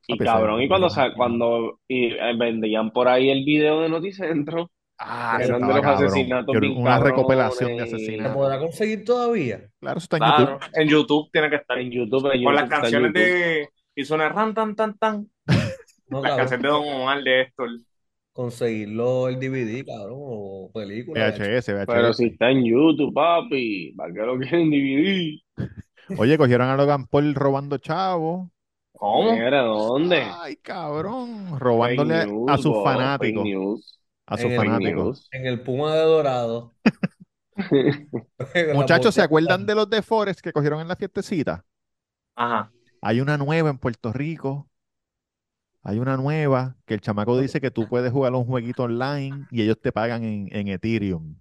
Y cabrón, y cuando, cuando y, eh, vendían por ahí el video de Noticentro, Ah, eran de los cabrón. asesinatos Una recopilación de cabrones, ¿Se asesinatos. podrá conseguir todavía? Claro, eso está en Claro, YouTube. en YouTube tiene que estar. en YouTube, en Con las canciones de. Y suena ran tan tan tan. No, Las canciones de Don Omar de Héctor. Conseguirlo el DVD, cabrón, o película. VHS, VHS. Pero si está en YouTube, papi, ¿para qué lo quieren dividir? Oye, cogieron a Logan Paul robando chavo. ¿Cómo? Mira, ¿dónde? Ay, cabrón. Robándole Fake news, a sus fanáticos. fake news, A sus En fanáticos. En el Puma de Dorado. Muchachos, ¿se acuerdan de los de Forest que cogieron en la fiestecita? Ajá. Hay una nueva en Puerto Rico. Hay una nueva que el chamaco dice que tú puedes jugar un jueguito online y ellos te pagan en, en Ethereum.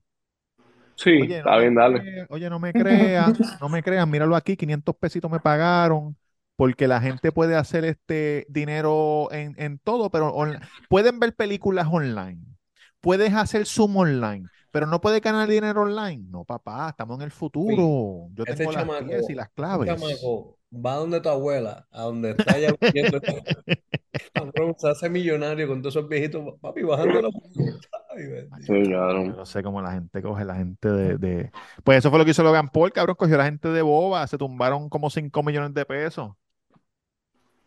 Sí, Oye, no está me bien, dale. crea- oye, no me creas, no me creas, míralo aquí, 500 pesitos me pagaron, porque la gente puede hacer este dinero en, en todo, pero on- pueden ver películas online, puedes hacer Zoom online, pero no puedes ganar dinero online. No, papá, estamos en el futuro. Yo Ese tengo las chamaco, pies y las claves. chamaco va donde tu abuela, a donde está viviendo. Cabrón, se hace millonario con todos esos viejitos, papi, bajando bendito. Sí, Yo cabrón. no sé cómo la gente coge, la gente de, de- Pues eso fue lo que hizo Logan Paul, cabrón, cogió a la gente de boba, se tumbaron como 5 millones de pesos.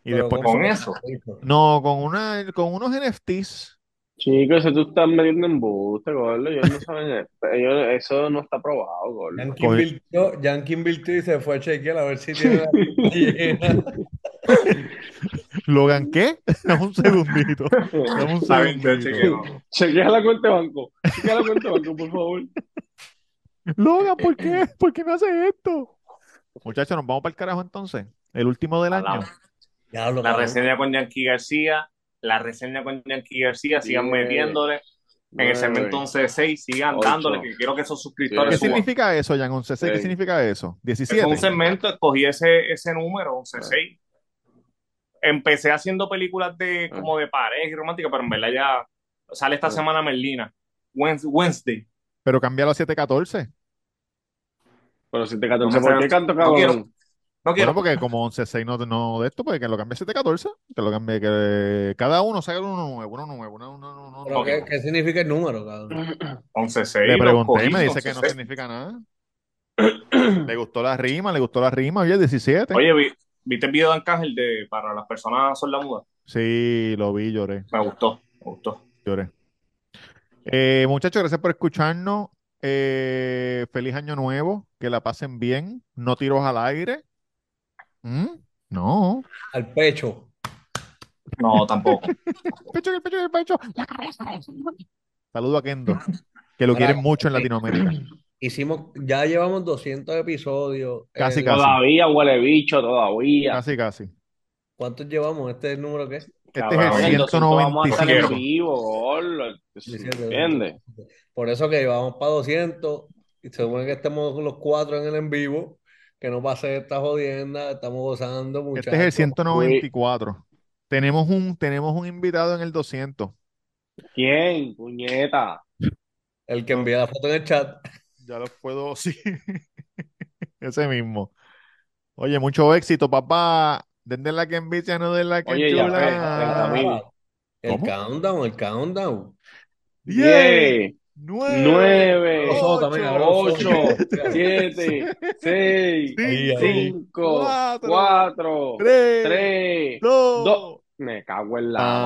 Y Pero después... ¿cómo con eso. No, con una, con unos NFTs. Chicos, eso tú estás metiendo embuste, gordo. Ellos no saben, ellos, eso no está probado, gordo. Yankee invirtió, Yankee invirtió y se fue a chequear a ver si tiene la. ¿Logan qué? Dame un segundito. Dame un segundito. Chequea la cuenta de banco. Chequea la cuenta de banco, por favor. Logan, ¿por qué? ¿Por qué me hace esto? Muchachos, nos vamos para el carajo entonces. El último del año. La cabrón. reseña con Yankee García, la reseña con Yankee García, sigan Diez, metiéndole. En el segmento 11-6, sigan ocho, dándole, que quiero que esos ¿Qué suscriptores suban. significa eso, Jan? 11 ¿Qué Sí. significa eso? Es 17. un segmento, escogí ese, ese número, 11-6. Empecé haciendo películas de como de pareja y romántica, pero en verdad ya sale esta semana Merlina. Wednes- Wednesday. Pero cambialo a 714. Pero si te 14, No me ¿por qué canto No cabrón? quiero. No quiero. Bueno, porque como 11.6 no, no de esto, pues que lo cambie a 7.14, que lo cambie, que cada uno saque uno nuevo, uno nuevo, uno, uno, uno, uno Pero. ¿qué, qué significa el número, cabrón? 11-6. Le pregunté y me dice que no 11-6. significa nada. Le gustó la rima, le gustó la rima, oye, 17. Oye, vi- ¿viste el video de Arcángel de para las personas sordomudas? Sí, lo vi, lloré, Me gustó, me gustó. lloré. Eh, muchachos, gracias por escucharnos. Eh, feliz año nuevo, que la pasen bien, no tiros al aire. ¿Mm? No. Al pecho. No, tampoco. Pecho, el pecho, el pecho, la cabeza. Saludo a Kendo, que lo quieren mucho en eh, Latinoamérica. Hicimos, ya llevamos 200 episodios. Casi, Eh, casi. Todavía huele bicho, todavía. Casi, casi. ¿Cuántos llevamos? ¿Este es el número qué? Este Cabrón, es el En 200 vamos a estar en 195. vivo. ¿Entiendes? Por eso que vamos para 200 y se supone que estemos los cuatro en el en vivo, que no pase esta jodienda, estamos gozando, Este es el muchachos. 194. Tenemos un, tenemos un invitado en el 200. ¿Quién? Puñeta. El que envía la foto en el chat. Ya los puedo, sí. Ese mismo. Oye, mucho éxito, papá. Denle la que envidia, no den la que Oye, ya chula. fue, 30.000. El ¿Cómo? countdown, el countdown. 10, 10, 9, 8, 7, 6, 5, 4, 3, 2. Me cago en la.